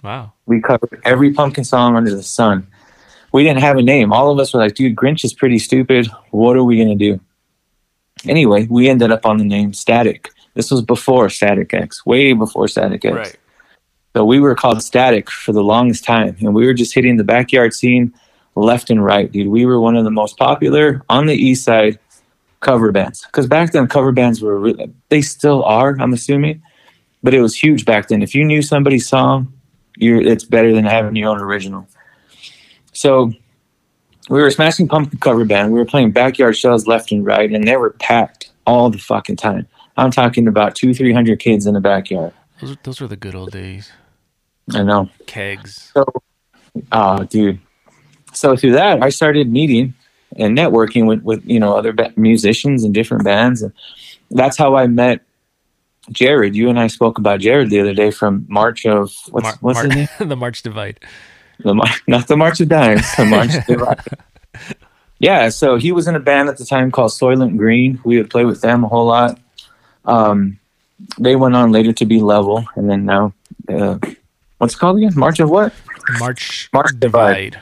Wow. We covered every pumpkin song under the sun. We didn't have a name. All of us were like, dude, Grinch is pretty stupid. What are we going to do? Anyway, we ended up on the name Static. This was before Static X, way before Static X. Right. So we were called Static for the longest time. And we were just hitting the backyard scene left and right, dude. We were one of the most popular on the east side cover bands. Because back then, cover bands were, re- they still are, I'm assuming. But it was huge back then. If you knew somebody's song, you're, it's better than having your own original. So we were a Smashing Pumpkin cover band. We were playing backyard shows left and right, and they were packed all the fucking time. I'm talking about two, three hundred kids in the backyard. Those those were the good old days. I know. Kegs. So, oh, dude. So through that, I started meeting and networking with, with you know other ba- musicians and different bands, and that's how I met Jared. You and I spoke about Jared the other day from March of what's Mar- what's Mar- his name? [laughs] the March Divide. The Mar- not the March of Dimes, the March [laughs] Divide. Yeah, so he was in a band at the time called Soylent Green. We would play with them a whole lot. Um, they went on later to be level, and then now, uh, what's it called again? March of what? March, March Divide. Divide.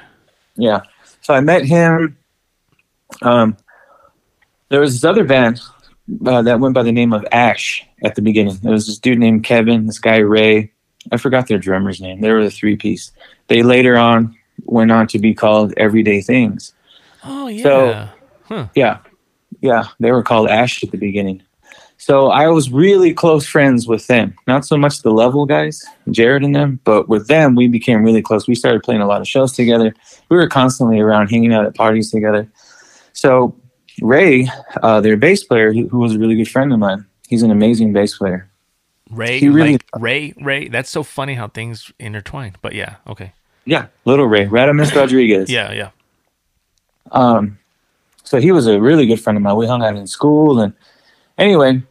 Yeah. So I met him. Um, there was this other band uh, that went by the name of Ash at the beginning. There was this dude named Kevin, this guy Ray. I forgot their drummer's name. They were the three piece. They later on went on to be called Everyday Things. Oh yeah. So- huh. Yeah. Yeah. They were called Ash at the beginning. So I was really close friends with them. Not so much the level guys, Jared and them, but with them, we became really close. We started playing a lot of shows together. We were constantly around hanging out at parties together. So Ray, uh, their bass player, who who was a really good friend of mine, he's an amazing bass player. Ray, He really- like Ray, Ray. That's so funny how things intertwine. But yeah, okay. Yeah. Little Ray, Radamus [laughs] Rodriguez. Yeah, yeah. Um, so he was a really good friend of mine. We hung out in school, and anyway,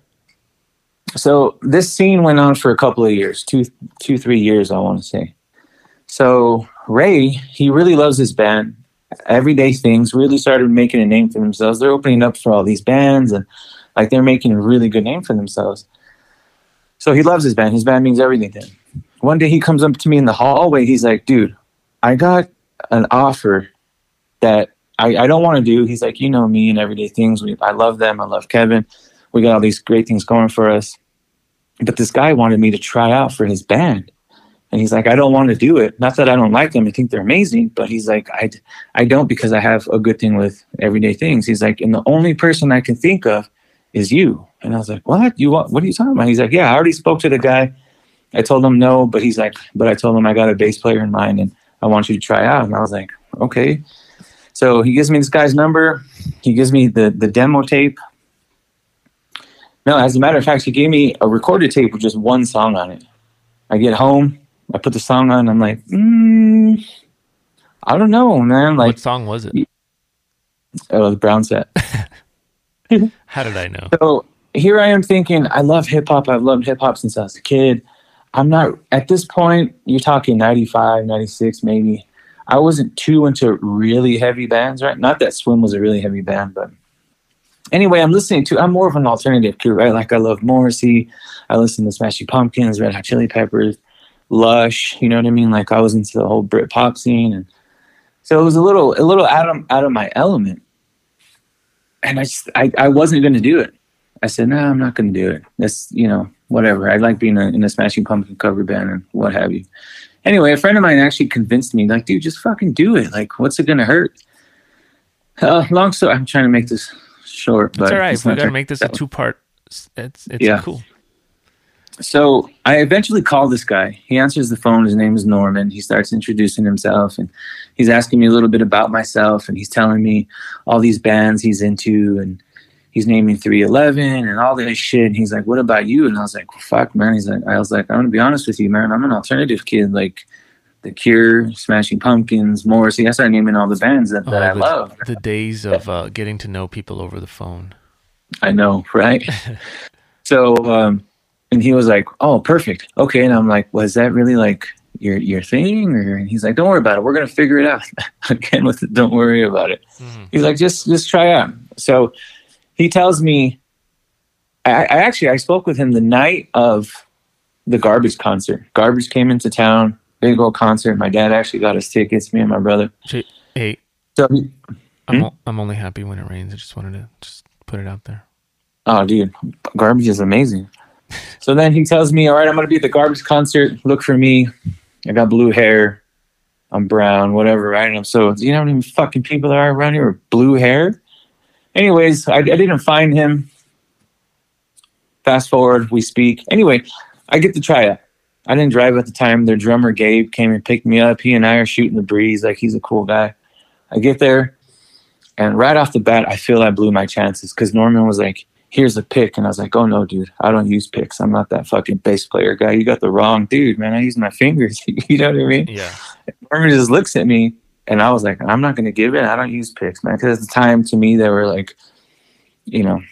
so this scene went on for a couple of years, two, two, three years, I want to say. So Ray, he really loves his band. Everyday Things really started making a name for themselves. They're opening up for all these bands, and like they're making a really good name for themselves. So he loves his band. His band means everything to him. One day he comes up to me in the hallway. He's like, "Dude, I got an offer that I, I don't want to do. He's like, you know me and everyday things. We, I love them. I love Kevin. We got all these great things going for us. But this guy wanted me to try out for his band. And he's like, I don't want to do it. Not that I don't like them. I think they're amazing. But he's like, I, I don't because I have a good thing with everyday things. He's like, and the only person I can think of is you. And I was like, what? You want, what are you talking about? He's like, yeah, I already spoke to the guy. I told him no, but he's like, but I told him I got a bass player in mind and I want you to try out. And I was like, okay. So he gives me this guy's number. He gives me the the demo tape. No, as a matter of fact, he gave me a recorded tape with just one song on it. I get home, I put the song on. I'm like, mm, I don't know, man. Like, what song was it? oh, the brown set. [laughs] [laughs] How did I know? So here I am thinking, I love hip hop. I've loved hip hop since I was a kid. I'm not, at this point, you're talking 95, 96, maybe. I wasn't too into really heavy bands, right? Not that Swim was a really heavy band, but anyway, I'm listening to, I'm more of an alternative kid, right? Like I love Morrissey. I listen to Smashing Pumpkins, Red Hot Chili Peppers, Lush, you know what I mean? Like I was into the whole Brit pop scene. And so it was a little, a little out of, out of my element. And I just, I, I wasn't going to do it. I said, no, I'm not going to do it. That's, you know, whatever. I like being a, in a Smashing Pumpkin cover band and what have you. Anyway, a friend of mine actually convinced me, like, dude, just fucking do it. Like, what's it going to hurt? Uh, long story. I'm trying to make this short, but It's all right. We got to make this a out that way. two part. It's it's Yeah. cool. So I eventually call this guy. He answers the phone. His name is Norman. He starts introducing himself and he's asking me a little bit about myself and he's telling me all these bands he's into and he's naming 311 and all this shit. And he's like, What about you? And I was like, well, fuck, man. He's like, I was like, I'm gonna be honest with you, man. I'm an alternative kid, like The Cure, Smashing Pumpkins, Morrissey. I started naming all the bands that, that Oh, I the, love. the days of uh, getting to know people over the phone. I know, right? [laughs] so, um, and he was like, "Oh, perfect, okay." And I'm like, "Was that really like your your thing?" Or and he's like, "Don't worry about it. We're gonna figure it out." [laughs] Again, with the, "Don't worry about it." Mhm. He's like, "Just just try out." So he tells me, I, I actually I spoke with him the night of the Garbage concert. Garbage came into town, big old concert. My dad actually got us tickets. Me and my brother. Hey, So, I'm Hmm? I'm only happy when it rains. I just wanted to just put it out there. Oh, dude, garbage is amazing. [laughs] So then he tells me, "All right, I'm gonna be at the garbage concert. Look for me. I got blue hair. I'm brown, whatever, right?" And I'm so, you know how many fucking people there are around here with blue hair? Anyways, I, I didn't find him. Fast forward, we speak. Anyway, I get to try it. I didn't drive at the time. Their drummer Gabe came and picked me up. He and I are shooting the breeze, like he's a cool guy. I get there, and right off the bat, I feel I blew my chances because Norman was like, "Here's a pick," and I was like, "Oh no, dude, I don't use picks. I'm not that fucking bass player guy. You got the wrong dude, man. I use my fingers. [laughs] you know what I mean?" Yeah. Norman just looks at me, and I was like, "I'm not gonna give it. I don't use picks, man." Because at the time, to me, they were like, you know,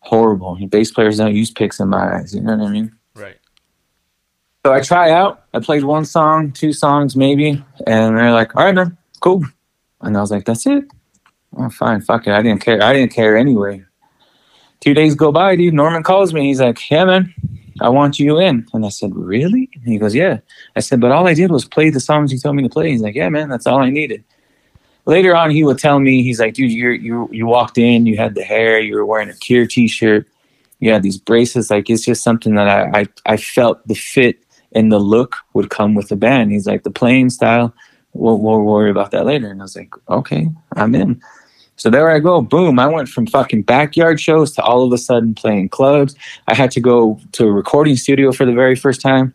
horrible. Bass players don't use picks in my eyes. You know what I mean? Right. So I try out. I played one song, two songs maybe, and they're like, "All right, man, cool." And I was like, "That's it." Oh, fine, fuck it. I didn't care. I didn't care anyway. Two days go by, dude. Norman calls me. He's like, "Yeah, man, I want you in. And I said, Really? And he goes, Yeah. I said, But all I did was play the songs you told me to play. He's like, Yeah, man, that's all I needed. Later on, he would tell me, he's like, dude, you you you walked in, you had the hair, you were wearing a Cure t-shirt, you had these braces. Like it's just something that I I, I felt the fit and the look would come with the band. He's like, the playing style, we'll, we'll worry about that later. And I was like, okay, I'm in. So there I go. Boom. I went from fucking backyard shows to all of a sudden playing clubs. I had to go to a recording studio for the very first time.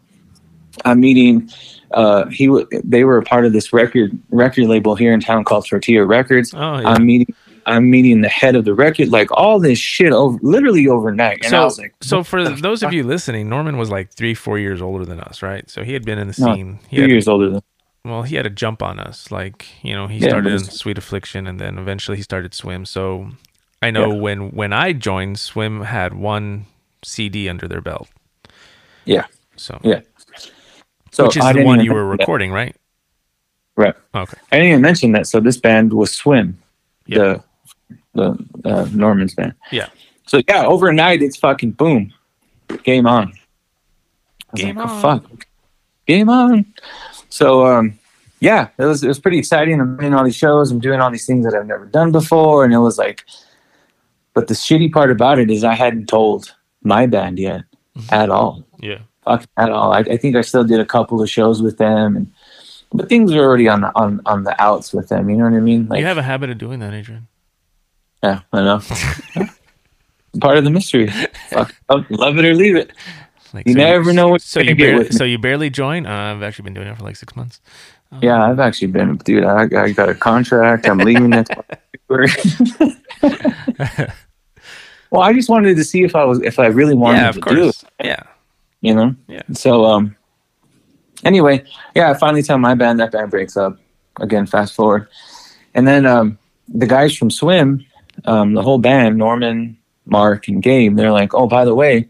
I'm meeting uh he w- they were a part of this record record label here in town called Tortilla Records. Oh yeah. I'm meeting I'm meeting the head of the record like all this shit over literally overnight. And I so, was like so for those of you listening, Norman was like three, four years older than us, right? So he had been in the No, scene. Two had, years older than well, he had a jump on us. Like you know, he Yeah, started in Sweet Affliction, and then eventually he started Swim. So I know Yeah. when when I joined, Swim had one CD under their belt. Yeah. So Yeah. So which is I the one you were that. recording, right? Right. Okay. I didn't even mention that. So this band was Swim, Yeah. the the uh, Norman's band. Yeah. So yeah, overnight it's fucking boom, game on. Game like, oh, on. fuck, game on. So um, yeah, it was it was pretty exciting. I'm doing all these shows. I'm doing all these things that I've never done before, and it was like. But the shitty part about it is I hadn't told my band yet Mm-hmm. at all. Yeah. Fuck at all. I, I think I still did a couple of shows with them, and but things were already on the on on the outs with them. You know what I mean? Like you have a habit of doing that, Adrian. yeah, I know. [laughs] Part of the mystery. Fuck, love it or leave it. Like, You never know what So get barely, so you barely join. Uh, I've actually been doing it for like six months. Yeah, I've actually been, dude. I, I got a contract. I'm leaving next [laughs] [laughs] well, I just wanted to see if I was if I really wanted yeah, to do it. Yeah. You know. Yeah. So um. Anyway, yeah, I finally tell my band that band breaks up. Again, fast forward, and then um, the guys from Swim, um, the whole band, Norman, Mark, and Gabe, they're like, "Oh, by the way,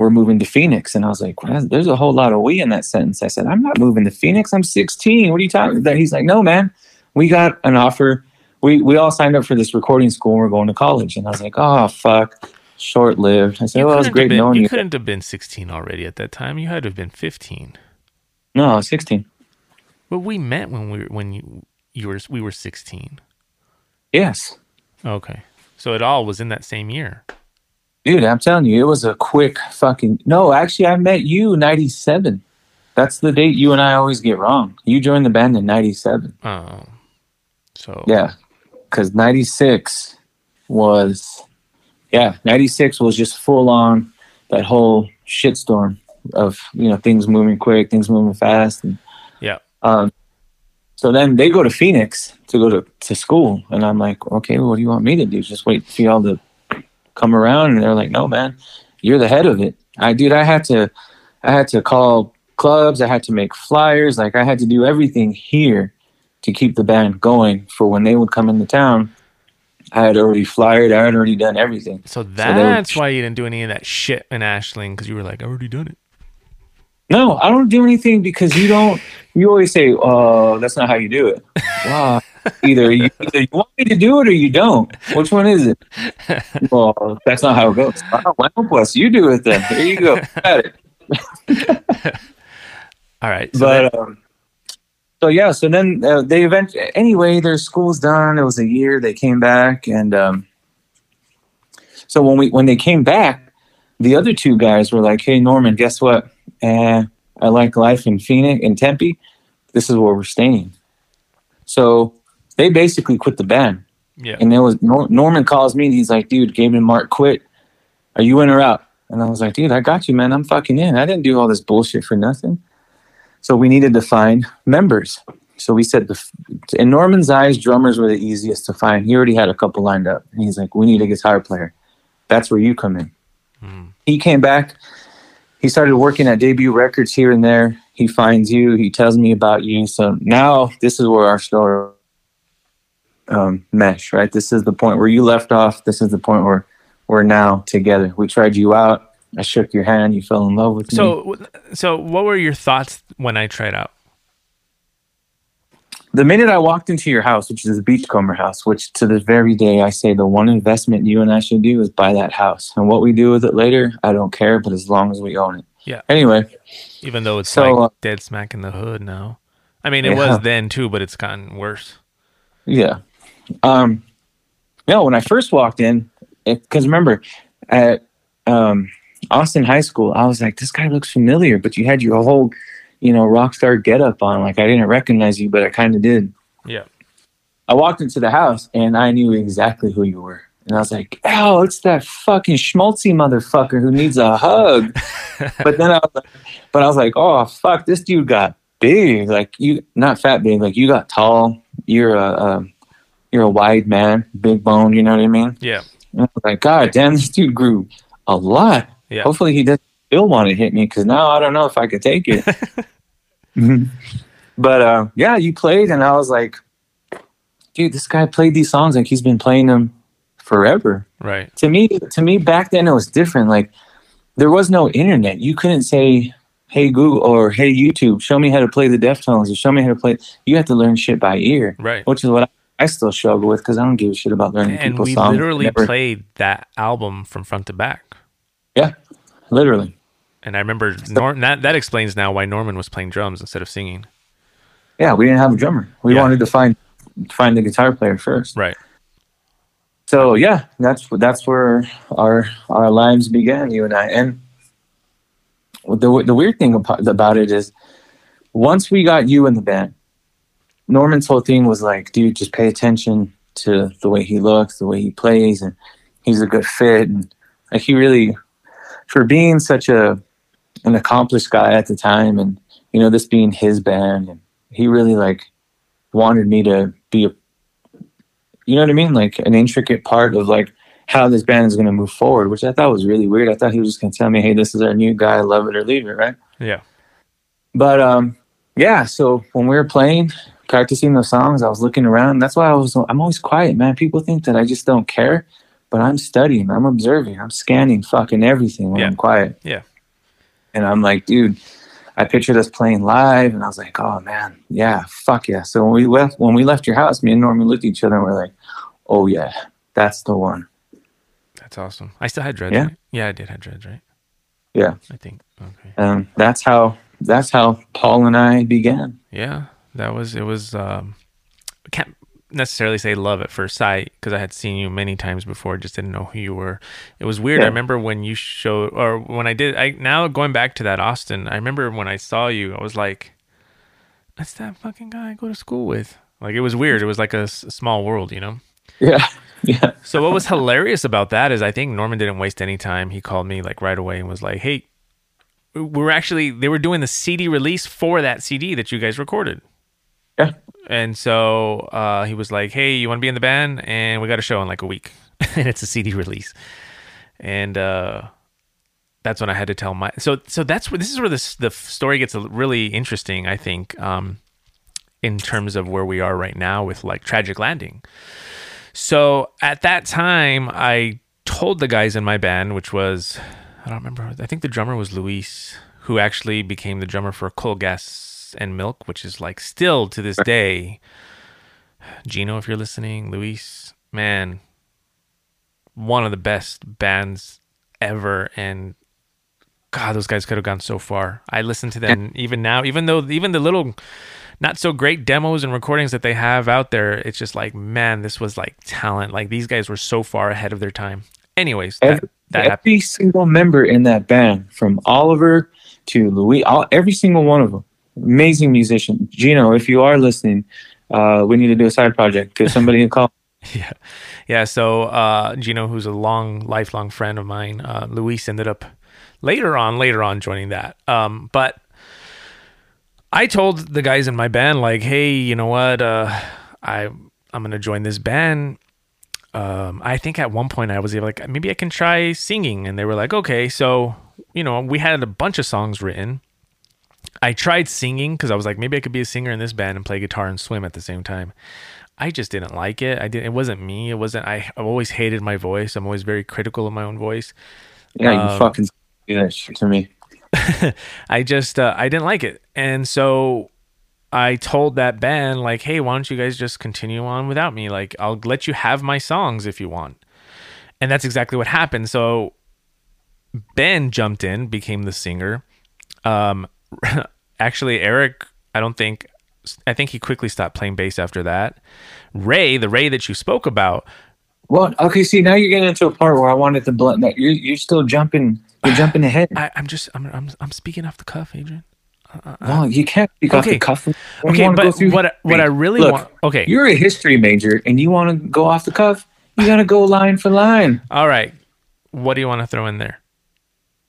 we're moving to Phoenix." And I was like, well, "There's a whole lot of we in that sentence." I said, "I'm not moving to Phoenix. I'm 16. What are you talking about?" He's like, "No, man, we got an offer. We we all signed up for this recording school. and We're going to college." And I was like, "Oh, fuck." Short lived. I said, You "Well, it was great been- knowing you you." couldn't have been 16 already at that time. You had to have been 15. No, I was 16. But we met when we were when you you were we were 16. Yes. Okay. So it all was in that same year. Dude, I'm telling you, it was a quick fucking. No, actually, I met you 97. That's the date you and I always get wrong. You joined the band in 97. Oh. So Yeah. Because 96 was. Yeah, 96 was just full on that whole shitstorm of, you know, things moving quick, things moving fast. And, Yeah. um, so then they go to Phoenix to go to, to school. And I'm like, okay, well, what do you want me to do? Just wait for y'all to come around? And they're like, no, man, you're the head of it. I, dude, I had to, I had to call clubs. I had to make flyers. Like I had to do everything here to keep the band going for when they would come into town. I had already flyered. I had already done everything. So they were- that's why you didn't do any of that shit in Ashling because you were like, I already done it. No, I don't do anything because you don't. You always say, "Oh, that's not how you do it." Wow. either you, either you want me to do it or you don't. Which one is it? Well, that's not how it goes. Well, plus you do it then. There you go. Got it. [laughs] All right. So But um, so yeah, so then uh, they eventually. anyway. Their school's done. It was a year. They came back, and um, so when we when they came back, the other two guys were like, "Hey, Norman, guess what? Eh, I like life in Phoenix in Tempe. This is where we're staying." So they basically quit the band. yeah. And there was Nor- Norman calls me and he's like, dude, Gabe and Mark quit. Are you in or out? And I was like, dude, I got you, man. I'm fucking in. I didn't do all this bullshit for nothing. So we needed to find members. So we said, the, f- in Norman's eyes, drummers were the easiest to find. He already had a couple lined up. And he's like, we need a guitar player. That's where you come in. Hmm. He came back. He started working at Debut Records here and there. He finds you. He tells me about you. So now this is where our story um, mesh, right? This is the point where you left off. This is the point where we're now together. We tried you out. I shook your hand. You fell in love with me. So, so what were your thoughts when I tried out? The minute I walked into your house, which is a Beachcomber house, which to this very day I say the one investment you and I should do is buy that house. And what we do with it later, I don't care, but as long as we own it. Yeah. Anyway, Even though it's So, like uh, dead smack in the hood now. I mean, it Yeah. was then too, but it's gotten worse. yeah. Um, no, when I first walked in, because remember at um, Austin High School, I was like, this guy looks familiar, but you had your whole, you know, rock star get up on. Like I didn't recognize you, but I kind of did. Yeah. I walked into the house and I knew exactly who you were. And I was like, oh, it's that fucking schmaltzy motherfucker who needs a hug. [laughs] but then I was like, but I was like, oh, fuck, this dude got big. Like you, not fat big, like you got tall. You're a, um, you're a wide man, big bone. You know what I mean? Yeah. And I was like, God damn, this dude grew a lot. Yeah. Hopefully he doesn't still want to hit me because now I don't know if I could take it. [laughs] Mhm. But uh, yeah, you played, and I was like, dude, this guy played these songs like he's been playing them forever. Right. To me, to me back then it was different. Like there was no internet. You couldn't say, "Hey Google" or "Hey YouTube, show me how to play the Deftones" or "Show me how to play." You have to learn shit by ear, Right. which is what I, I still struggle with because I don't give a shit about learning And people's we literally Never- played that album from front to back. yeah, literally. And I remember Nor- that that explains now why Norman was playing drums instead of singing. Yeah, we didn't have a drummer. We Yeah. wanted to find find the guitar player first. Right. So yeah, that's that's where our our lives began, you and I. And the the weird thing about about it is, once we got you in the band, Norman's whole thing was like, dude, just pay attention to the way he looks, the way he plays, and he's a good fit. And like he really, for being such a an accomplished guy at the time, and you know this being his band, and he really like wanted me to be a you know what I mean? Like an intricate part of like how this band is going to move forward, which I thought was really weird. I thought he was just going to tell me, "Hey, this is our new guy, love it or leave it," right? Yeah. But um, yeah. So when we were playing, practicing those songs, I was looking around. That's why I was. I'm always quiet, man. People think that I just don't care, but I'm studying. I'm observing. I'm scanning fucking everything when Yeah. I'm quiet. Yeah. And I'm like, dude, I pictured us playing live, and I was like, oh man, yeah, fuck yeah. So when we left, when we left your house, me and Norman looked at each other and we're like, oh yeah, that's the one. That's awesome. I still had dreads. Yeah. Right? Yeah, I did have dreads, right? Yeah, I think. Okay. and that's how that's how Paul and I began. Yeah, that was it. Was um, necessarily say love at first sight because I had seen you many times before, just didn't know who you were. It was weird. I remember when you showed, or when I did. I now going back to that Austin. I remember when I saw you, I was like, "That's that fucking guy I go to school with." Like it was weird. It was like a small world, you know. Yeah, [laughs] yeah, So what was hilarious about that is I think Norman didn't waste any time. He called me like right away and was like, "Hey, we're actually they were doing the CD release for that CD that you guys recorded." yeah. And so uh, he was like, "Hey, you want to be in the band? And we got a show in like a week, [laughs] and it's a CD release." And uh, that's when I had to tell my so so that's where this is where this the story gets really interesting. I think um, in terms of where we are right now with like Tragic Landing. So at that time, I told the guys in my band, which was I don't remember. I think the drummer was Luis, who actually became the drummer for Coal Gas and Milk, which is like still to this day. Gino, if you're listening, Luis, man, one of the best bands ever, and God, those guys could have gone so far. I listen to them even now, even though even the little not so great demos and recordings that they have out there, it's just like, man, this was like talent. Like these guys were so far ahead of their time. Anyways, that, Every, that happened. every single member in that band, from Oliver to Louis, all, every single one of them, amazing musician. Gino, if you are listening, uh, we need to do a side project. Could somebody can call? [laughs] Yeah. Yeah. So, uh, Gino, who's a long, lifelong friend of mine, uh, Luis ended up later on, later on joining that. Um, but I told the guys in my band, like, hey, you know what? Uh, I, I'm going to join this band. Um, I think at one point I was like, maybe I can try singing. And they were like, okay. So, you know, we had a bunch of songs written. I tried singing because I was like, maybe I could be a singer in this band and play guitar and swim at the same time. I just didn't like it. I didn't. It wasn't me. It wasn't. I. I've always hated my voice. I'm always very critical of my own voice. Yeah, you Um, fucking do that shit to me. [laughs] I just. Uh, I didn't like it, and so I told that band like, "Hey, why don't you guys just continue on without me? Like, I'll let you have my songs if you want." And that's exactly what happened. So Ben jumped in, became the singer. Um, [laughs] actually, Eric, I don't think, I think he quickly stopped playing bass after that. Ray, the Ray that you spoke about, Well, okay. See, now you're getting into a part where I wanted to blend that. You're you're still jumping. You're jumping ahead. [sighs] I, I'm just, I'm, I'm, I'm speaking off the cuff, Adrian. Uh, uh, uh. No, you can't speak off Okay. the cuff. Okay, but what, I- what I really Look, want, okay, You're a history major, and you want to go off the cuff. You gotta go line for line. all right. What do you want to throw in there?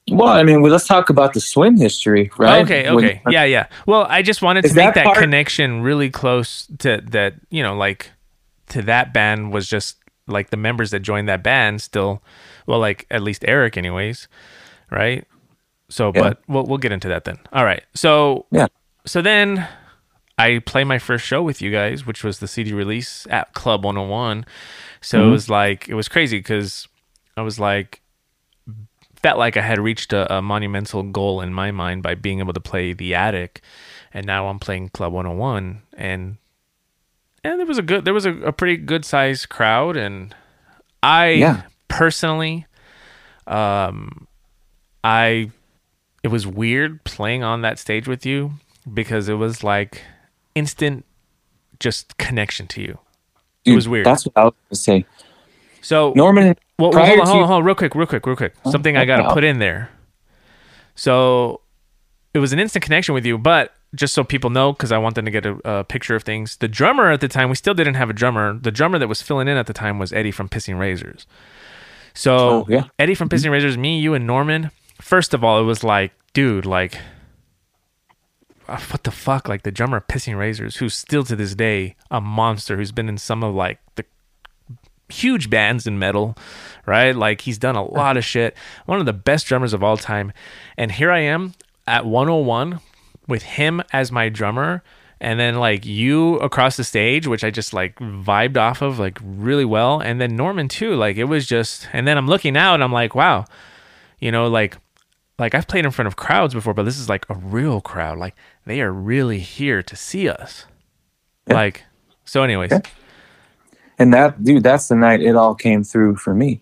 Well, I mean, well, let's talk about the swim history, right? Okay, When- okay. Yeah, yeah. Well, I just wanted to make that that, connection really close to that, you know, like to that band was just like the members that joined that band still well, like at least Eric anyways, right? So, Yeah. but we'll we'll get into that then. All right. So, Yeah. so then I play my first show with you guys, which was the CD release at Club 101. So Mm-hmm. it was like it was crazy cuz I was like felt like I had reached a, a monumental goal in my mind by being able to play the attic, and now I'm playing Club 101, and and there was a good, there was a, a pretty good sized crowd, and I Yeah. personally, um, I it was weird playing on that stage with you because it was like instant just connection to you. Dude, was weird. That's what I was gonna say. So Norman, well, well, hold on, hold on, hold on, real quick, real quick, real quick. Something I got to put in there. So it was an instant connection with you, but just so people know, because I want them to get a, a picture of things. The drummer at the time, we still didn't have a drummer. The drummer that was filling in at the time was Eddie from Pissing Razors. So Oh, yeah. Eddie from Pissing Razors, me, you, and Norman. First of all, it was like, dude, like, uh, what the fuck? Like the drummer of Pissing Razors, who's still to this day a monster, who's been in some of like the huge bands in metal, right? Like he's done a lot of shit. One of the best drummers of all time. And here I am at 101 with him as my drummer and then like you across the stage which I just like vibed off of like really well and then Norman too. Like it was just and then I'm looking out and I'm like, wow. You know, like like I've played in front of crowds before, but this is like a real crowd. Like they are really here to see us. Like so anyways. Yeah. And that, dude, that's the night it all came through for me.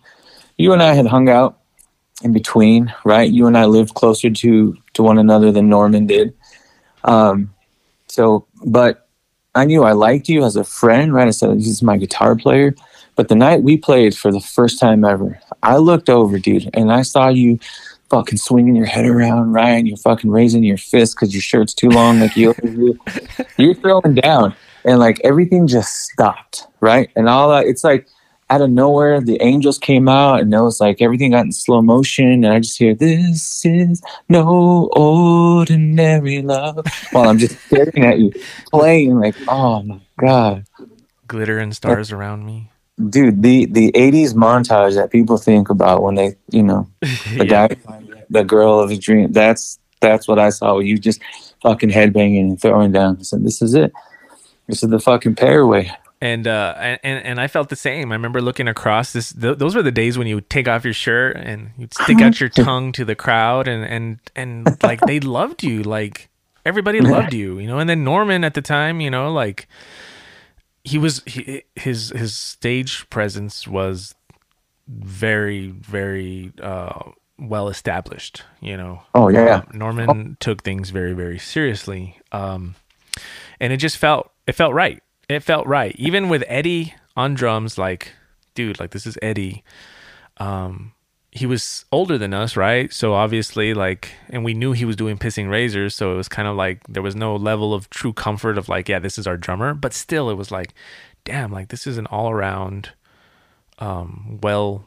You and I had hung out in between, right? You and I lived closer to to one another than Norman did. Um, so, but I knew I liked you as a friend, right? I said he's my guitar player. But the night we played for the first time ever, I looked over, dude, and I saw you fucking swinging your head around, right? And you're fucking raising your fist because your shirt's too long, like you. [laughs] You're throwing down, and like everything just stopped, right? And all that, it's like out of nowhere, the angels came out, and it was like everything got in slow motion, and I just hear, "This is no ordinary love," while I'm just staring at you playing, like, oh my god Glitter and stars around me. dude the the 80s montage that people think about when they you know [laughs] the Yeah. guy the girl of his dream that's that's what i saw you just fucking headbanging and throwing down i said this is it this is the fucking pairway and uh and and I felt the same. I remember looking across this. Th- those were the days when you would take off your shirt and you'd stick out your [laughs] tongue to the crowd, and and and like they loved you, like everybody loved you, you know. And then Norman at the time, you know, like he was he, his his stage presence was very very uh well established, you know. oh yeah Um, Norman took things very, very seriously, um, and it just felt it felt right. It felt right, even with Eddie on drums. Like, dude, like this is Eddie. Um, he was older than us, right? So obviously, like, and we knew he was doing pissing razors, so it was kind of like there was no level of true comfort of like, yeah, this is our drummer, but still, it was like, damn, like this is an all around, um, well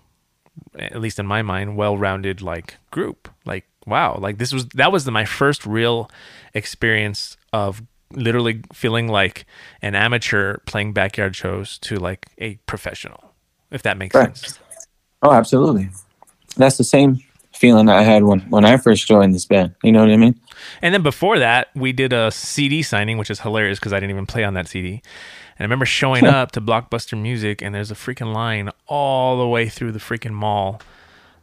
at least in my mind, well-rounded like group. Like, wow, like this was that was the, my first real experience of literally feeling like an amateur playing backyard shows to like a professional, if that makes Right. sense. oh absolutely that's the same feeling i had when when i first joined this band you know what i mean And then before that, we did a CD signing, which is hilarious because I didn't even play on that CD. And I remember showing up to Blockbuster Music, and there's a freaking line all the way through the freaking mall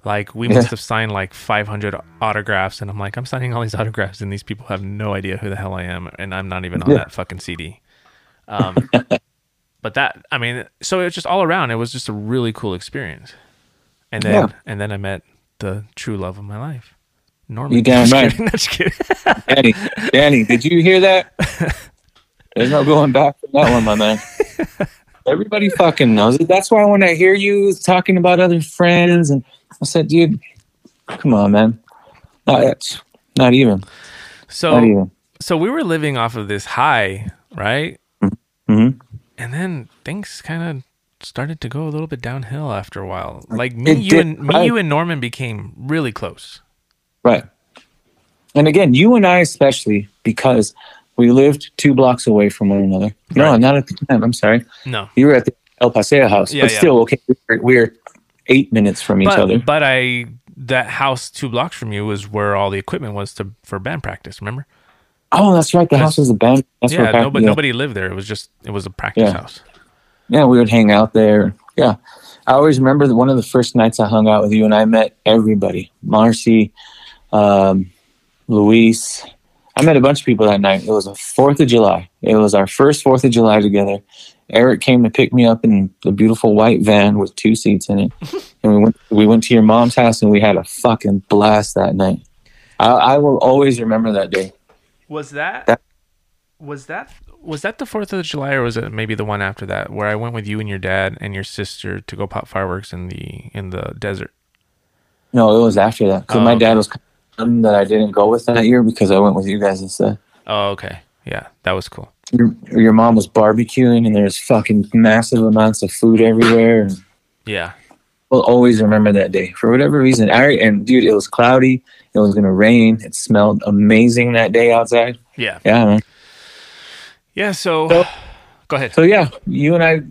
Like we Yeah. must have signed like 500 autographs, and I'm like, I'm signing all these [laughs] autographs, and these people have no idea who the hell I am, and I'm not even on Yeah. that fucking CD. Um, [laughs] but that, I mean, so it was just all around. It was just a really cool experience. And then, Yeah. and then I met the true love of my life, Norman. You damn [laughs] right. kidding. Danny, Danny, did you hear that? There's no going back from that one, my man. Everybody fucking knows it. That's why when I hear you talking about other friends, and I said, dude, come on, man. Not, it's not even. Not so, even. so we were living off of this high, right? hmm and then things kind of started to go a little bit downhill after a while. Like me, It you, did, and me, right. you, and Norman became really close. Right. And again, you and I especially, because we lived two blocks away from one another. No, Right. not at the time. I'm sorry. No, You were at the El Paseo house, Yeah, but yeah. still, okay, we're, we're eight minutes from each but other. but I that house two blocks from you was where all the equipment was to for band practice. Remember? Oh, that's right. The house was a band. That's yeah, where nobody yeah. nobody lived there. It was just it was a practice Yeah. house. yeah, we would hang out there. Yeah. I always remember that one of the first nights I hung out with you and I met everybody. Marcy, um, Luis. I met a bunch of people that night. It was a Fourth of July. It was our first Fourth of July together. Eric came to pick me up in the beautiful white van with two seats in it, [laughs] and we went. We went to your mom's house and we had a fucking blast that night. I, I will always remember that day. Was that, That- was that was that the Fourth of July or was it maybe the one after that where I went with you and your dad and your sister to go pop fireworks in the in the desert? No, it was after that because Oh, my okay. dad was kind of that I didn't go with that year because I went with you guys instead. Oh, okay, yeah, that was cool. Your, your mom was barbecuing and there's fucking massive amounts of food everywhere. Yeah, we'll always remember that day for whatever reason. I, and dude, it was cloudy. It was gonna rain. It smelled amazing that day outside. yeah, Yeah, man. yeah. So, So- go ahead. So yeah, you and I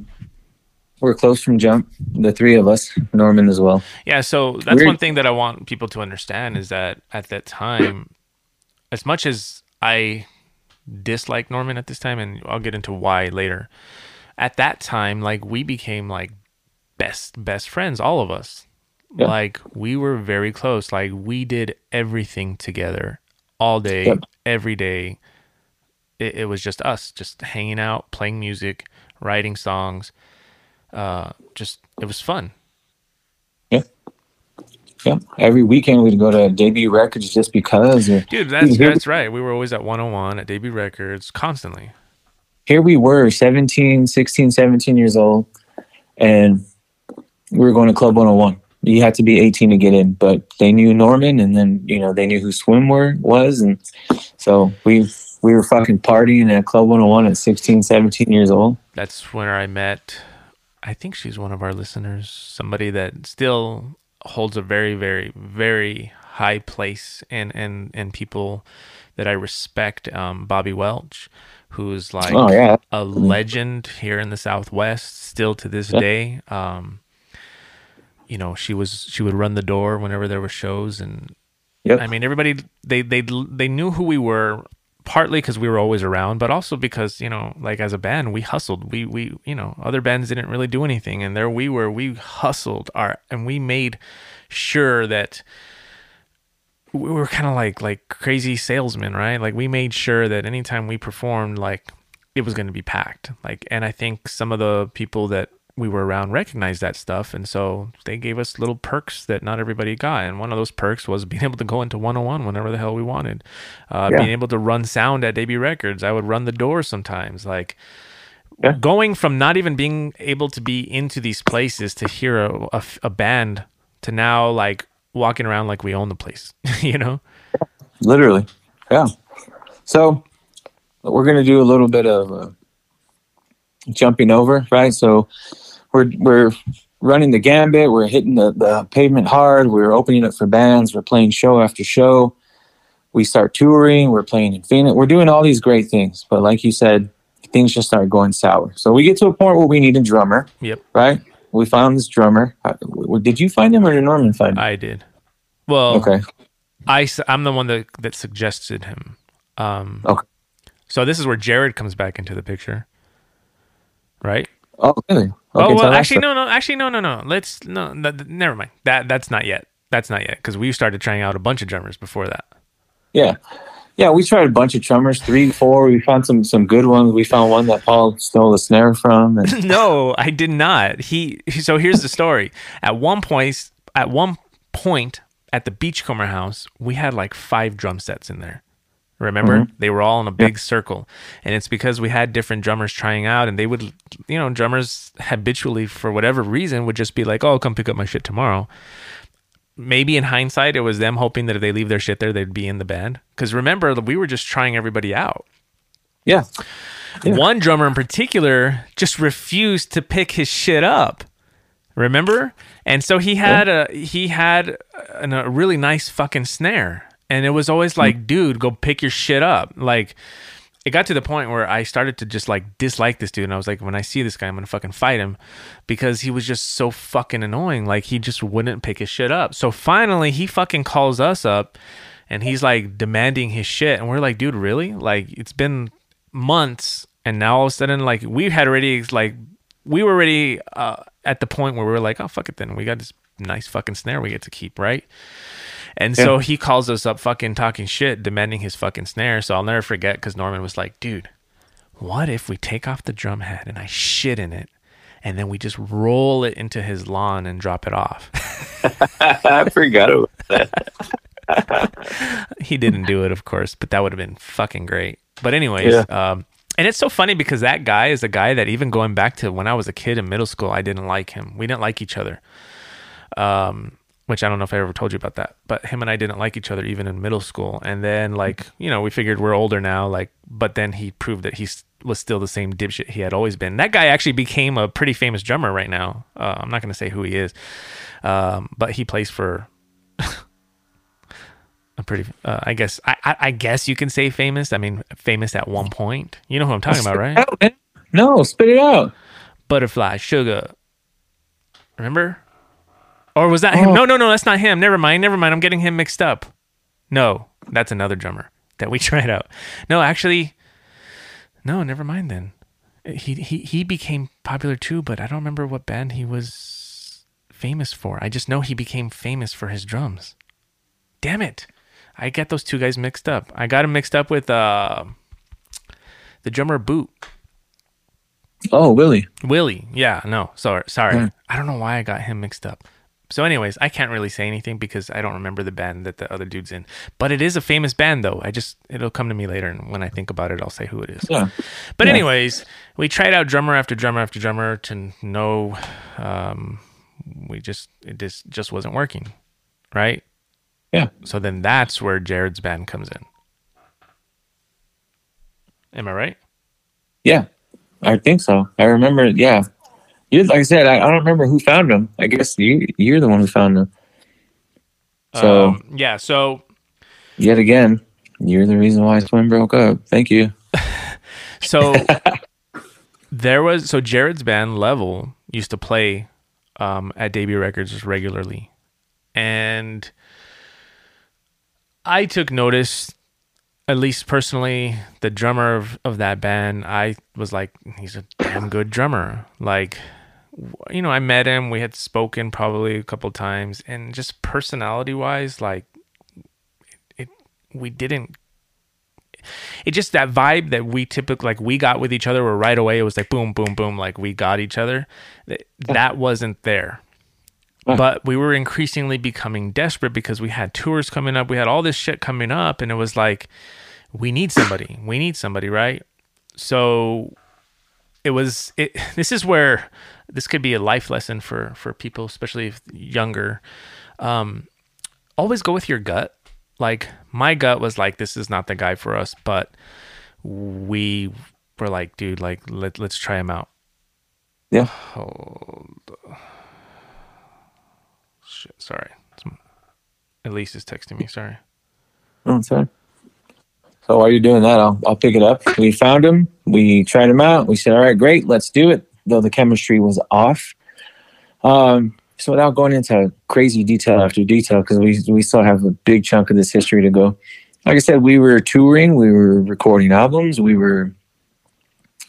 were close from jump. The three of us, Norman as well. Yeah, so that's Weird. one thing that I want people to understand is that at that time, as much as I dislike Norman at this time, and I'll get into why later, at that time, like we became like best best friends, all of us. Yeah. Like we were very close. Like we did everything together all day, every day. It, it was just us, just hanging out, playing music, writing songs. Uh, just it was fun. Yeah, every weekend we'd go to debut records just because. Or, Dude, [laughs] that's here, that's right. We were always at 101 at DB Records constantly. here we were 17 16 17 years old and we were going to club 101 you had to be 18 to get in but they knew norman and then you know they knew who swimwear was and so we we were fucking partying at club 101 at 16 17 years old That's where I met. I think she's one of our listeners. Somebody that still holds a very, very, very high place and and and people that I respect. Um, Bobby Welch, who's like oh yeah a legend here in the Southwest, still to this Yeah. day. Um, you know, she was she would run the door whenever there were shows, and Yep. I mean, everybody they they they knew who we were, partly because we were always around, but also because you know, like as a band, we hustled. We we you know, other bands didn't really do anything, and there we were. We hustled our and we made sure that we were kind of like like crazy salesmen, right? Like we made sure that anytime we performed, like it was going to be packed. Like, and I think some of the people that we were around recognized that stuff, and so they gave us little perks that not everybody got. And one of those perks was [laughs] being able to go into 101 whenever the hell we wanted, uh, Yeah. being able to run sound at DB Records. I would run the door sometimes, like. Yeah. Going from not even being able to be into these places to hear a, a, a band to now like walking around like we own the place, [laughs] you know? literally yeah so we're going to do a little bit of uh, jumping over right so we're we're running the gambit. We're hitting the, the pavement hard. We're opening up for bands. We're playing show after show. We start touring. We're playing in phoenix we're doing all these great things. But like you said things just start going sour. So we get to a point where we need a drummer Yep, right? We found this drummer. Did you find him or did norman find him? I did. Well, okay. I, am the one that, that suggested him. Um, Okay. So this is where Jared comes back into the picture, right? oh really okay, oh well, actually no, no, actually no, no, no. Let's no, th- th- never mind. That that's not yet. That's not yet because we started trying out a bunch of drummers before that. Yeah. Yeah, we tried a bunch of drummers, three, four. We found some some good ones. We found one that Paul stole the snare from. And [laughs] no, I did not. He so here's the story. At one point, at one point at the Beachcomber house, we had like five drum sets in there. Remember, mm-hmm. they were all in a big circle, and it's because we had different drummers trying out, and they would, you know, drummers habitually for whatever reason would just be like, "Oh, come pick up my shit tomorrow." Maybe in hindsight, it was them hoping that if they leave their shit there, they'd be in the band. Because remember, we were just trying everybody out. yeah. Yeah. One drummer in particular just refused to pick his shit up. Remember? And so he had a he had an, a really nice fucking snare, and it was always like, dude, go pick your shit up. Like, it got to the point where I started to just like dislike this dude, and I was like, when I see this guy, I'm gonna fucking fight him because he was just so fucking annoying. Like, he just wouldn't pick his shit up. So finally, he fucking calls us up, and he's like demanding his shit, and we're like, dude, really? Like, it's been months and now all of a sudden like we had already like we were already uh, at the point where we were like oh fuck it then we got this nice fucking snare we get to keep right and so he calls us up fucking talking shit demanding his fucking snare so i'll never forget because norman was like dude what if we take off the drum head and i shit in it and then we just roll it into his lawn and drop it off [laughs] I forgot about that. [laughs] he didn't do it, of course, but that would have been fucking great. But anyways, um, and it's so funny because that guy is a guy that even going back to when I was a kid in middle school, I didn't like him. We didn't like each other. Um, which I don't know if I ever told you about that, but him and I didn't like each other even in middle school. And then like, you know, we figured we're older now, like, but then he proved that he was still the same dipshit he had always been. That guy actually became a pretty famous drummer right now. Uh, I'm not going to say who he is. Um, but he plays for [laughs] a pretty uh, i guess I, I i guess you can say famous i mean famous at one point you know who i'm talking about right Out. No, spit it out. butterfly sugar remember or was that him Oh. no no no that's not him never mind never mind i'm getting him mixed up no that's another drummer that we [laughs] tried out no actually no never mind then he he he became popular too but i don't remember what band he was famous for i just know he became famous for his drums damn it i get those two guys mixed up i got him mixed up with uh the drummer boot Oh, Willie. Willie. Yeah, no, sorry, sorry. Hmm. I don't know why I got him mixed up. So, anyways, I can't really say anything because I don't remember the band that the other dude's in. But it is a famous band, though. I just it'll come to me later, and when I think about it, I'll say who it is. Yeah. But Yeah. anyways, we tried out drummer after drummer after drummer to no, um, we just it just just wasn't working, right? Yeah. So then that's where Jared's band comes in. Am I right? Yeah. I think so. I remember. Yeah. You like I said. I, I don't remember who found them. I guess you you're the one who found them. So Um, yeah. So yet again, you're the reason why Swim broke up. Thank you. [laughs] So [laughs] there was so Jared's band Level used to play um, at Debut Records regularly, and I took notice. At least personally, the drummer of, of that band, I was like, he's a damn good drummer. Like, you know, I met him. We had spoken probably a couple times, and just personality wise, like, it we didn't it just that vibe that we typically like we got with each other where right away it was like boom boom boom like we got each other. Th- that wasn't there. But we were increasingly becoming desperate because we had tours coming up we had all this shit coming up and it was like we need somebody [laughs] we need somebody right? So it was it [laughs] this is where this could be a life lesson for for people especially if younger um always go with your gut like my gut was like this is not the guy for us but we were like dude like let, let's try him out Yeah. hold shit sorry elise is texting me sorry Oh, sorry. So while you're doing that, I'll, I'll pick it up. We found him. We tried him out. We said, all right, great, let's do it. Though the chemistry was off. Um, so without going into crazy detail after detail, because we, we still have a big chunk of this history to go. Like I said, we were touring, we were recording albums, we were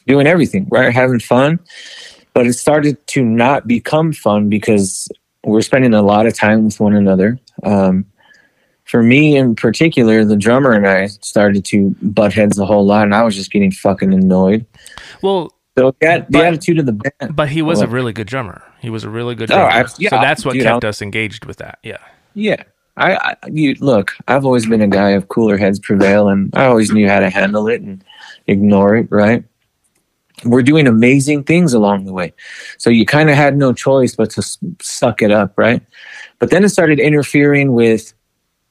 doing everything, right? Having fun. But it started to not become fun because we're spending a lot of time with one another. Um, for me in particular, the drummer and I started to butt heads a whole lot, and I was just getting fucking annoyed. Well, So that, the But- attitude of the band, but he was a really good drummer. He was a really good Oh, drummer. I- yeah, so that's what dude, kept I'll- us engaged with that. Yeah. yeah. I, I you look. I've always been a guy of cooler heads prevail, and I always knew how to handle it and ignore it. Right. We're doing amazing things along the way, so you kind of had no choice but to s- suck it up, right? But then it started interfering with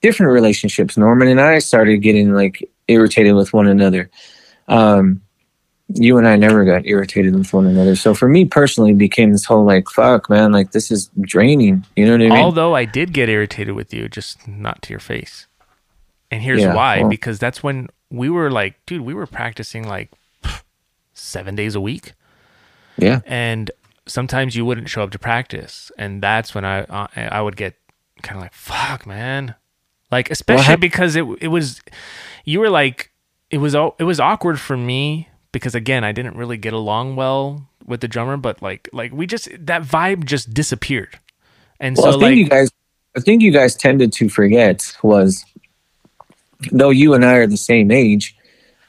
different relationships. Norman and I started getting like irritated with one another. Um, you and I never got irritated with one another. So for me personally, it became this whole like, fuck, man, like this is draining. You know what I mean? Although I did get irritated with you, just not to your face. And here's Yeah, why well- because that's when we were like, dude, we were practicing like seven days a week. yeah. And sometimes you wouldn't show up to practice. And that's when I, uh, I would get kind of like, fuck, man. Like, especially hap- because it, it was, you were like, it was, it was awkward for me because again, I didn't really get along well with the drummer, but like, like we just, that vibe just disappeared. And Well, so I think like, you guys, I think you guys tended to forget was, though you and I are the same age,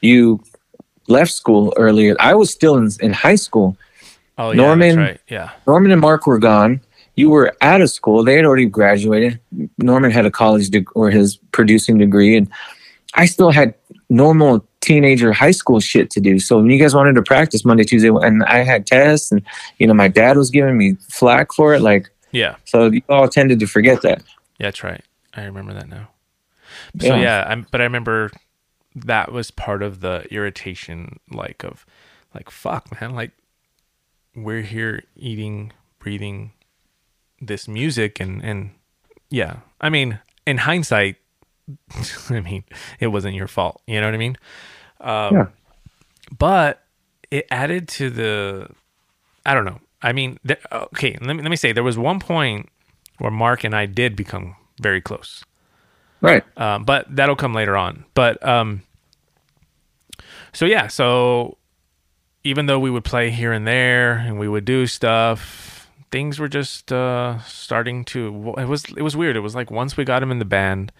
you left school earlier. I was still in, in high school. Oh yeah, Norman- that's right. Yeah, Norman and Mark were gone. You were out of school. They had already graduated. Norman had a college deg- or his producing degree, and I still had normal teenager high school shit to do. So when you guys wanted to practice Monday, Tuesday, and I had tests, and you know my dad was giving me flack for it, like yeah, so you all tended to forget that. yeah. That's right. I remember that now. So Yeah. yeah, I'm, but I remember that was part of the irritation, like of, like fuck, man, like we're here eating, breathing this music, and and yeah, I mean, in hindsight, [laughs] I mean, it wasn't your fault. You know what I mean? Um, Yeah. But it added to the, I don't know. I mean, th- okay, let me let me say there was one point where Mark and I did become very close. Right. Um, but that'll come later on. But um, so yeah, so even though we would play here and there and we would do stuff, things were just uh, starting to. It was it was weird. It was like once we got him in the band,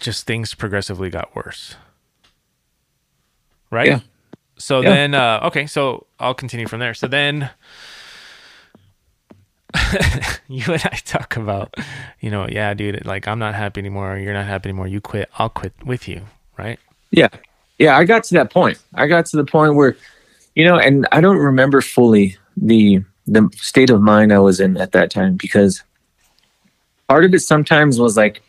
just things progressively got worse. Right. Yeah. So Yeah. then, uh, okay, so I'll continue from there. So then, [laughs] you and I talk about, you know, yeah, dude, like I'm not happy anymore. You're not happy anymore. You quit. I'll quit with you. Right. Yeah. Yeah. I got to that point. I got to the point where, you know, and I don't remember fully the the state of mind I was in at that time because part of it sometimes was like,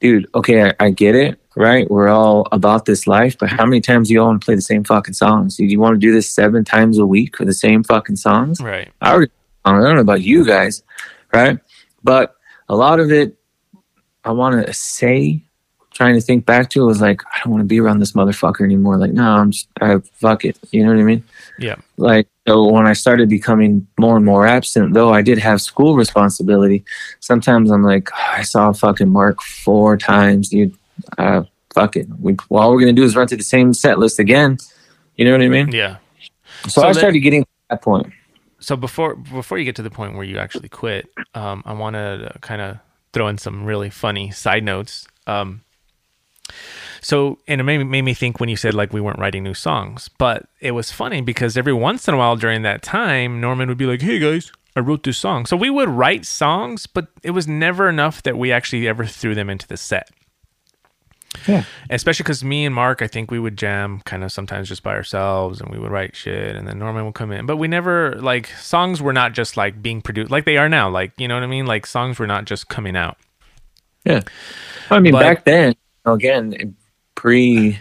dude, okay, I, I get it, right? We're all about this life, but how many times do you all want to play the same fucking songs? Do you want to do this seven times a week for the same fucking songs? Right. I already, I don't know about you guys, right? But a lot of it, I want to say, trying to think back to it was like, I don't want to be around this motherfucker anymore. Like, no, I'm just, I fuck it. You know what I mean? Yeah. Like, so when I started becoming more and more absent, though I did have school responsibility, sometimes I'm like, "Oh, I saw fucking Mark four times, dude. Uh, fuck it. We, well, all we're going to do is run through the same set list again. You know what I mean? Yeah. So, So I started getting to that point. So before before you get to the point where you actually quit, um, I want to kind of throw in some really funny side notes. Um, so and it made, me- made me think when you said like we weren't writing new songs, but it was funny because every once in a while during that time, Norman would be like, "Hey guys, I wrote this song." So we would write songs, but it was never enough that we actually ever threw them into the set. Yeah. Especially because me and Mark, I think we would jam kind of sometimes just by ourselves and we would write shit and then Norman would come in. But we never, like, songs were not just like being produced like they are now. Like, you know what I mean? Like, songs were not just coming out. Yeah. I mean, But- back then, again, pre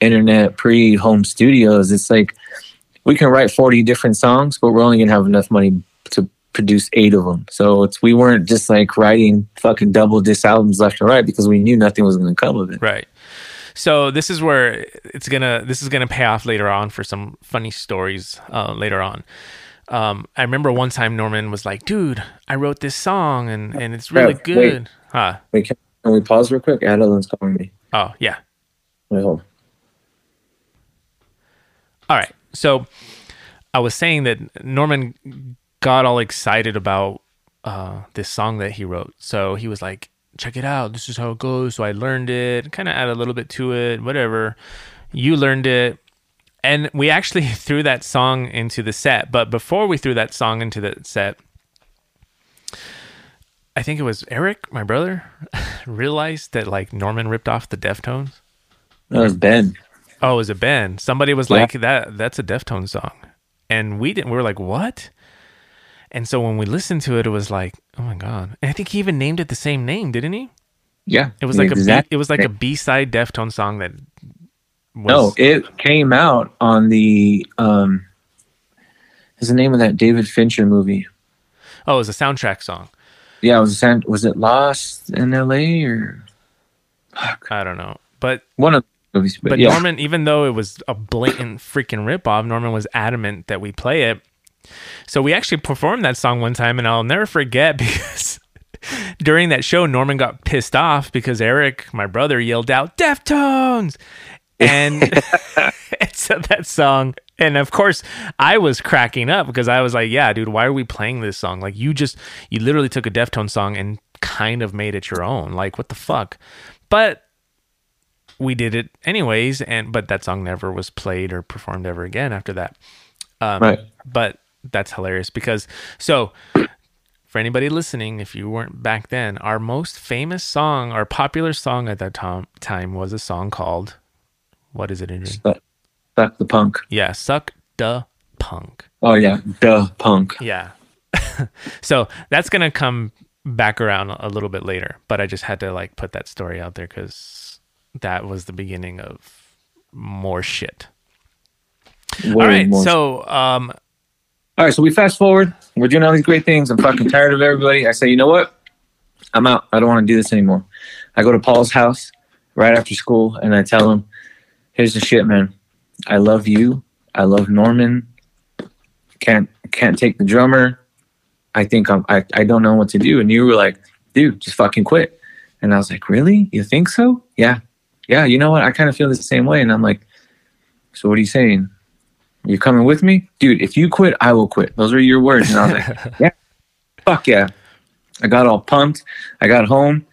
internet, pre home studios, it's like we can write 40 different songs, but we're only going to have enough money to produce eight of them. So it's we weren't just like writing fucking double disc albums left and right because we knew nothing was going to come of it. Right. So this is where it's gonna this is gonna pay off later on for some funny stories uh, later on. Um, I remember one time Norman was like, "Dude, I wrote this song and and it's really Yeah, wait. good." Huh? Wait, can, can we pause real quick? Adeline's calling me. Oh yeah. Wait. All right. So I was saying that Norman got all excited about uh, this song that he wrote. So he was like, check it out. This is how it goes. So I learned it, kind of add a little bit to it, whatever. You learned it. And we actually [laughs] threw that song into the set. But before we threw that song into the set, I think it was Eric, my brother, [laughs] realized that like Norman ripped off the Deftones. That was Ben. Oh, it was a Ben. Somebody was Yeah. like, "That that's a Deftones song," and we didn't. We were like, "What?" And so when we listened to it, it was like, "Oh my god!" And I think he even named it the same name, didn't he? Yeah. It was like a exact- B, it was like a B side Deftones song that was No, it came out on the um is the name of that David Fincher movie. oh, it was a soundtrack song. Yeah, it was was it Lost in LA or I don't know, but one of movies? But, but yeah, Norman, even though it was a blatant freaking ripoff, Norman was adamant that we play it. So we actually performed that song one time, and I'll never forget [laughs] because during that show, Norman got pissed off because Eric, my brother, yelled out "Deftones," and [laughs] and so that song. And of course, I was cracking up because I was like, "Yeah, dude, why are we playing this song? Like, you just you literally took a Deftones song and kind of made it your own. Like, what the fuck?" But we did it anyways and but that song never was played or performed ever again after that um, Right. but that's hilarious because so for anybody listening if you weren't back then our most famous song our popular song at that tom- time was a song called what is it Adrian? Stuck the Punk. yeah suck the punk Oh yeah, the punk. yeah [laughs] so that's gonna come back around a little bit later but i just had to like put that story out there because that was the beginning of more shit Way all right so um all right, so we fast forward. We're doing all these great things. I'm fucking tired of everybody. I say, you know what? I'm out. I don't want to do this anymore. I go to Paul's house right after school and I tell him, here's the shit, man. I love you. I love Norman. Can't can't take the drummer. I think I'm I, I don't know what to do. And you were like, dude, just fucking quit. And I was like, Really? You think so? Yeah. Yeah, you know what? I kind of feel the same way. And I'm like, So what are you saying? You coming with me? Dude, if you quit, I will quit. Those are your words. And I was like, [laughs] Yeah, fuck yeah. I got all pumped. I got home,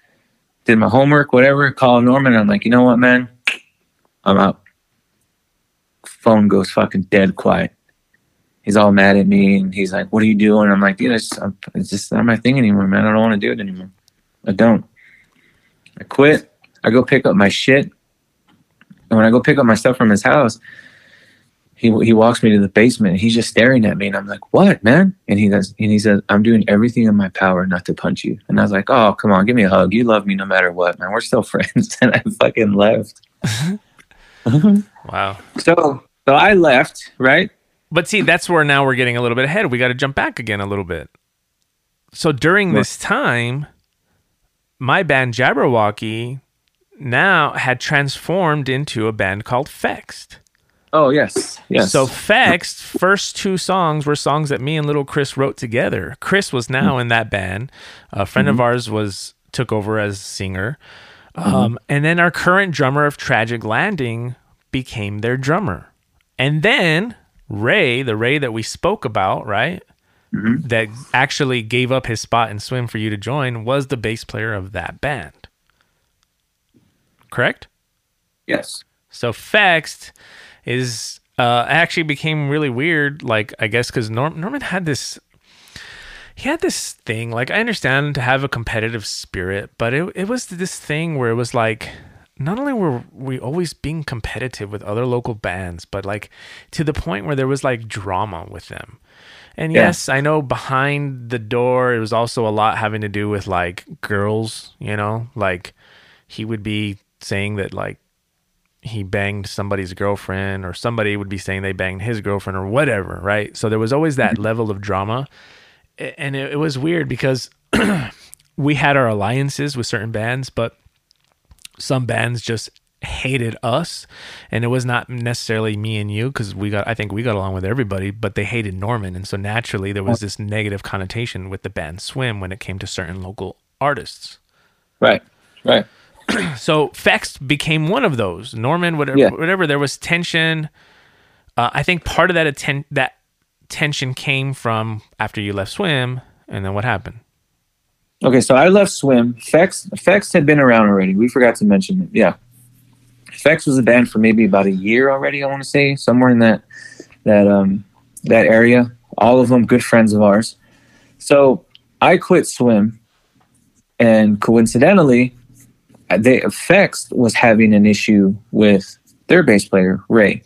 did my homework, whatever, called Norman. I'm like, you know what, man? I'm out. Phone goes fucking dead quiet. He's all mad at me and he's like, What are you doing? I'm like, dude, it's, it's just not my thing anymore, man. I don't want to do it anymore. I don't. I quit. I go pick up my shit. And when I go pick up my stuff from his house, he he walks me to the basement and he's just staring at me and I'm like, "What, man?" And he does and he says, "I'm doing everything in my power not to punch you." And I was like, "Oh, come on, give me a hug. You love me no matter what, man. We're still [laughs] friends." And I fucking left. [laughs] Mm-hmm. wow So so I left, right? But see, that's where now we're getting a little bit ahead. We got to jump back again a little bit. So during this time, my band Jabberwocky now had transformed into a band called Fext. Oh yes, yes. So Fext first two songs were songs that me and little Chris wrote together. Chris was now mm-hmm. in that band. A friend of mm-hmm. ours was took over as singer. Mm-hmm. Um, and then our current drummer of Tragic Landing became their drummer. And then Ray, the Ray that we spoke about, right? That actually gave up his spot in swim for you to join was the bass player of that band. Correct? yes. So Fext is uh, actually became really weird. Like I guess because Norm- Norman had this, he had this thing. Like I understand to have a competitive spirit, but it it was this thing where it was like. Not only were we always being competitive with other local bands, but like to the point where there was like drama with them. And Yeah. yes, I know behind the door, it was also a lot having to do with like girls, you know, like he would be saying that like he banged somebody's girlfriend or somebody would be saying they banged his girlfriend or whatever, right? So there was always that mm-hmm. level of drama. And it, it was weird because [clears throat] we had our alliances with certain bands, but some bands just hated us and it was not necessarily me and you because we got i think we got along with everybody but they hated norman and so naturally there was this negative connotation with the band swim when it came to certain local artists Right. Right. [clears throat] so Fext became one of those. Norman, whatever, Yeah. whatever. There was tension. Uh, I think part of that atten- that tension came from after you left swim, and then what happened? Okay, so I left Swim. Fex Fex had been around already. We forgot to mention it. Yeah. Fex was a band for maybe about a year already, I want to say, somewhere in that that um that area. All of them good friends of ours. So I quit Swim and coincidentally they effects was having an issue with their bass player, Ray,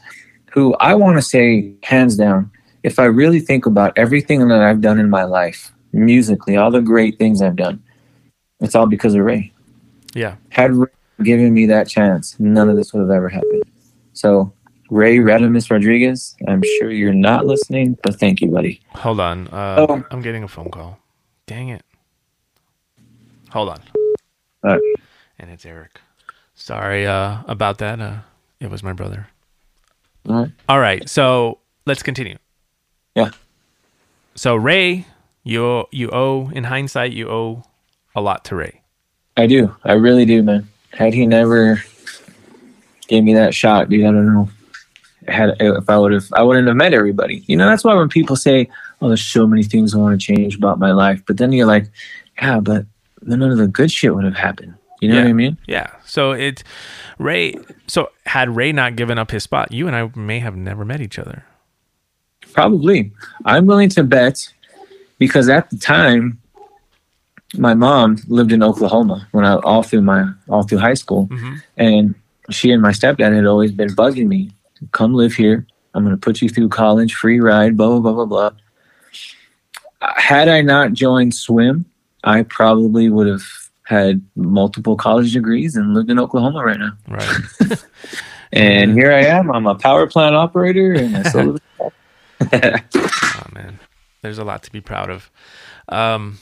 who I want to say hands down, if I really think about everything that I've done in my life, musically, all the great things I've done, it's all because of Ray. Yeah. Had Ray given me that chance, none of this would have ever happened. So, Ray Redimus Rodriguez, I'm sure you're not listening, but thank you, buddy. Hold on. Uh, Oh. I'm getting a phone call. Dang it. Hold on. All right. And it's Eric. Sorry uh, about that. Uh, it was my brother. All right. All right. So let's continue. Yeah. So Ray, you you owe in hindsight you owe a lot to Ray. I do. I really do, man. Had he never gave me that shot, dude, I don't know. Had if I would have, I wouldn't have met everybody. You know, that's why when people say, "Oh, there's so many things I want to change about my life," but then you're like, "Yeah, but none of the good shit would have happened." You know Yeah. what I mean? Yeah. So it Ray. So had Ray not given up his spot, you and I may have never met each other. Probably. I'm willing to bet because at the time, my mom lived in Oklahoma when I all through my all through high school, Mhm. and she and my stepdad had always been bugging me, "Come live here. I'm going to put you through college, free ride, blah blah blah blah blah." Had I not joined swim, I probably would have had multiple college degrees and lived in Oklahoma right now. Right. [laughs] And here I am. I'm a power plant operator, and still [laughs] live oh man, there's a lot to be proud of. Um,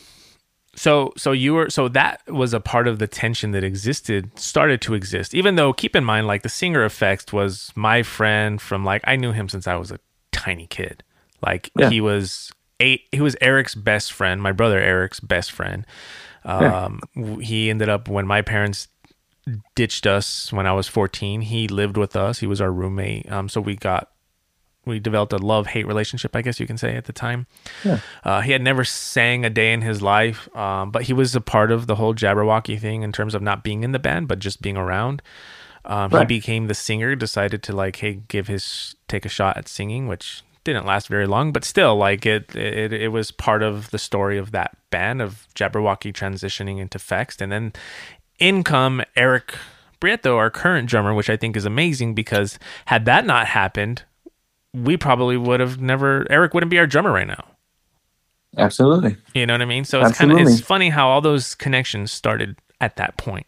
so so you were so that was a part of the tension that existed started to exist. Even though keep in mind, like the singer effects was my friend from like I knew him since I was a tiny kid. Like Yeah. he was eight. He was Eric's best friend, my brother Eric's best friend. Um, He ended up when my parents ditched us when I was 14. He lived with us. He was our roommate. Um, so we got we developed a love hate relationship, I guess you can say at the time. Yeah. Uh, he had never sang a day in his life, um, but he was a part of the whole Jabberwocky thing in terms of not being in the band, but just being around. Um, He became the singer, decided to like, hey, give his take a shot at singing, which didn't last very long, but still, like it, it, it was part of the story of that band of Jabberwocky transitioning into Fext, and then in come Eric Prieto, our current drummer, which I think is amazing because had that not happened, we probably would have never. Eric wouldn't be our drummer right now. Absolutely. You know what I mean? So it's kind of it's funny how all those connections started at that point.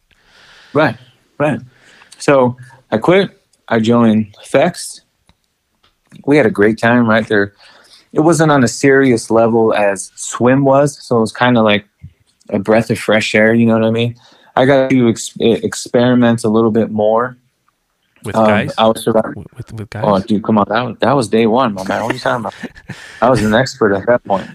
Right, right. So I quit. I joined Fex. We had a great time right there. It wasn't on a serious level as swim was, so it was kind of like a breath of fresh air. You know what I mean? I got to ex- experiment a little bit more. With Um, guys, I was surrounded. with, with, guys. Oh, dude, come on! That was that was day one, my man. What are you talking about? I was an expert at that point.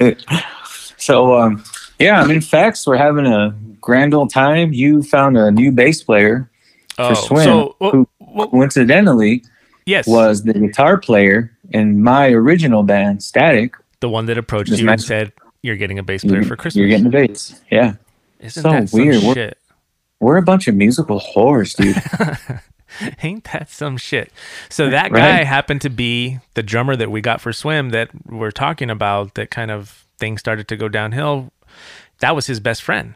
[laughs] so, um, yeah, I mean, facts. We're having a grand old time. You found a new bass player oh, for swim, so well, who well, coincidentally yes, was the guitar player in my original band, Static. the one that approached you and said you're getting a bass player for Christmas. you're getting a bass. Yeah, Isn't so that some weird. We're- we're a bunch of musical whores, dude. [laughs] Ain't that some shit? So that guy Right. happened to be the drummer that we got for Swim that we're talking about. That kind of things started to go downhill. That was his best friend.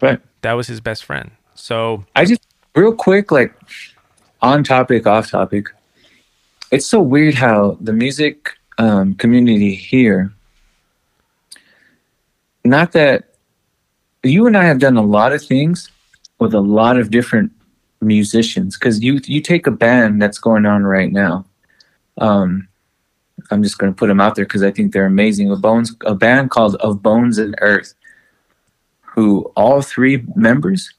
right. That was his best friend. So I just real quick, like on topic, off topic. It's so weird how the music um, community here. Not that you and I have done a lot of things with a lot of different musicians because you you take a band that's going on right now. Um, I'm just going to put them out there because I think they're amazing. A bones, a band called Of Bones and Earth, who all three members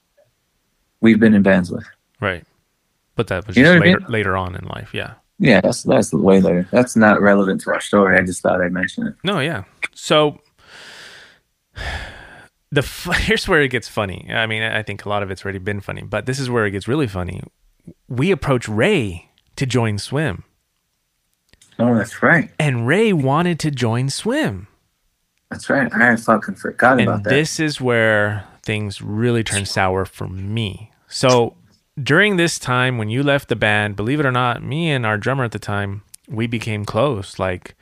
we've been in bands with. right, but that was You know what I later, mean? later on in life. Yeah. Yeah, that's that's way later. That's not relevant to our story. I just thought I'd mention it. No, yeah. So the f- [laughs] here's where it gets funny. I mean, I think a lot of it's already been funny, but this is where it gets really funny. We approach Ray to join Swim, Oh, that's right. and Ray wanted to join Swim. That's right. I fucking forgot about that. this is where things really turn sour for me. So during this time when you left the band, believe it or not, me and our drummer at the time, we became close. Like,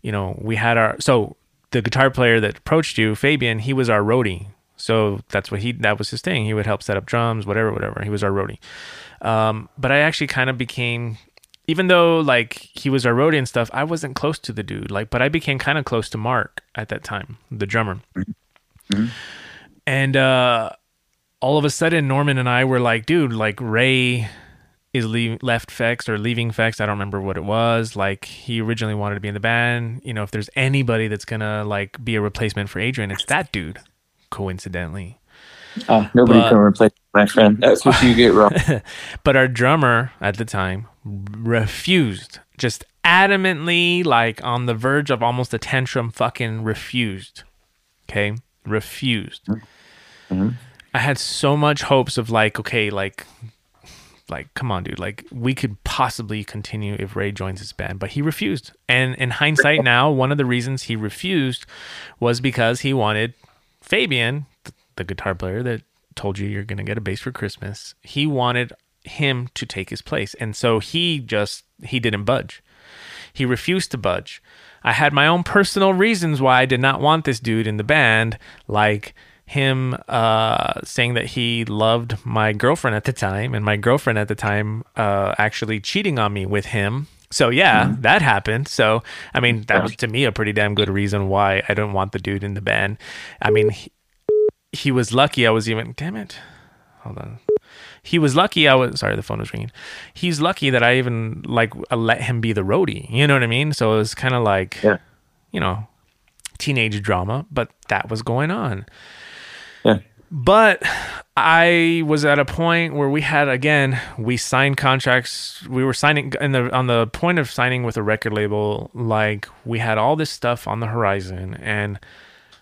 you know, we had our so the guitar player that approached you, Fabian, he was our roadie. So that's what he that was his thing. He would help set up drums, whatever, whatever. He was our roadie. Um, but I actually kind of became even though like he was our roadie and stuff, I wasn't close to the dude. Like, but I became kind of close to Mark at that time, the drummer. And uh, all of a sudden, Norman and I were like, dude, like Ray is leave, left Fex or leaving Fex. I don't remember what it was. Like he originally wanted to be in the band. You know, if there's anybody that's gonna like be a replacement for Adrian, it's that dude. Coincidentally, Oh, nobody But- can replace my friend. That's what you get wrong. [laughs] but our drummer at the time refused, just adamantly, like on the verge of almost a tantrum, fucking refused. Okay, refused. Mm-hmm. I had so much hopes of like, okay, like, like, come on, dude, like we could possibly continue if Ray joins this band, but he refused. And in hindsight, [laughs] now one of the reasons he refused was because he wanted Fabian, th- the guitar player that told you you're gonna get a bass for Christmas. He wanted him to take his place, and so he just he didn't budge. He refused to budge. I had my own personal reasons why I did not want this dude in the band, like him uh, saying that he loved my girlfriend at the time, and my girlfriend at the time uh, actually cheating on me with him. So yeah, that happened. So I mean, that was to me a pretty damn good reason why I don't want the dude in the band. I mean, he, he was lucky. I was even damn it. Hold on. He was lucky. I was sorry. The phone was ringing. He's lucky that I even like uh, let him be the roadie. You know what I mean? So it was kind of like, Yeah. you know, teenage drama, but that was going on. Yeah. But I was at a point where we had again we signed contracts. We were signing in the on the point of signing with a record label. Like we had all this stuff on the horizon, and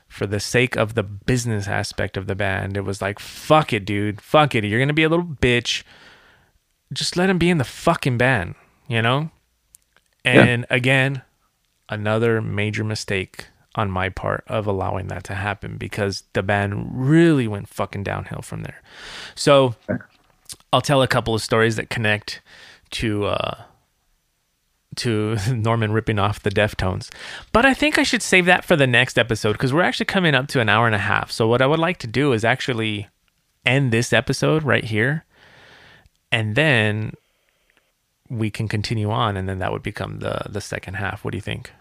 for the sake of the business aspect of the band, it was like fuck it, dude, fuck it. You're gonna be a little bitch. Just let him be in the fucking band, you know. Yeah. And again, another major mistake on my part of allowing that to happen because the band really went fucking downhill from there. So I'll tell a couple of stories that connect to uh to [laughs] Norman ripping off the Deftones. But I think I should save that for the next episode because we're actually coming up to an hour and a half. So what I would like to do is actually end this episode right here and then we can continue on and then that would become the the second half. What do you think?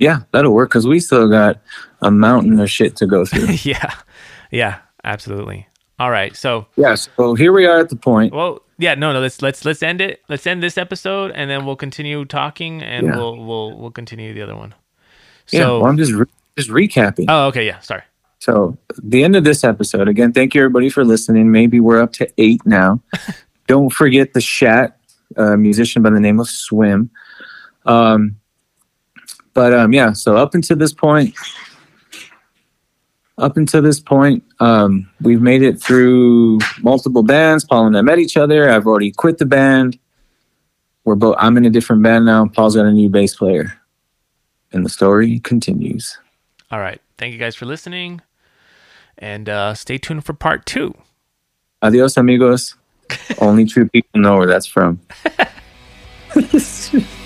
Yeah, that'll work because we still got a mountain of shit to go [laughs] through. yeah. Yeah, absolutely. All right. So, yeah, so here we are at the point. well, yeah, no, no, let's let's let's end it. Let's end this episode and then we'll continue talking and Yeah. we'll we'll we'll continue the other one. yeah, So, well, I'm just re- just recapping. Oh, okay, yeah, sorry. So the end of this episode. Again, thank you everybody for listening. Maybe we're up to eight now. [laughs] Don't forget the Shat, a musician by the name of Swim. Um, but um, yeah, so up until this point, up until this point, um, we've made it through multiple bands. Paul and I met each other. I've already quit the band. We're both. I'm in a different band now. Paul's got a new bass player, and the story continues. All right. Thank you guys for listening. And uh stay tuned for part 2. Adios, amigos. [laughs] Only true people know where that's from. [laughs]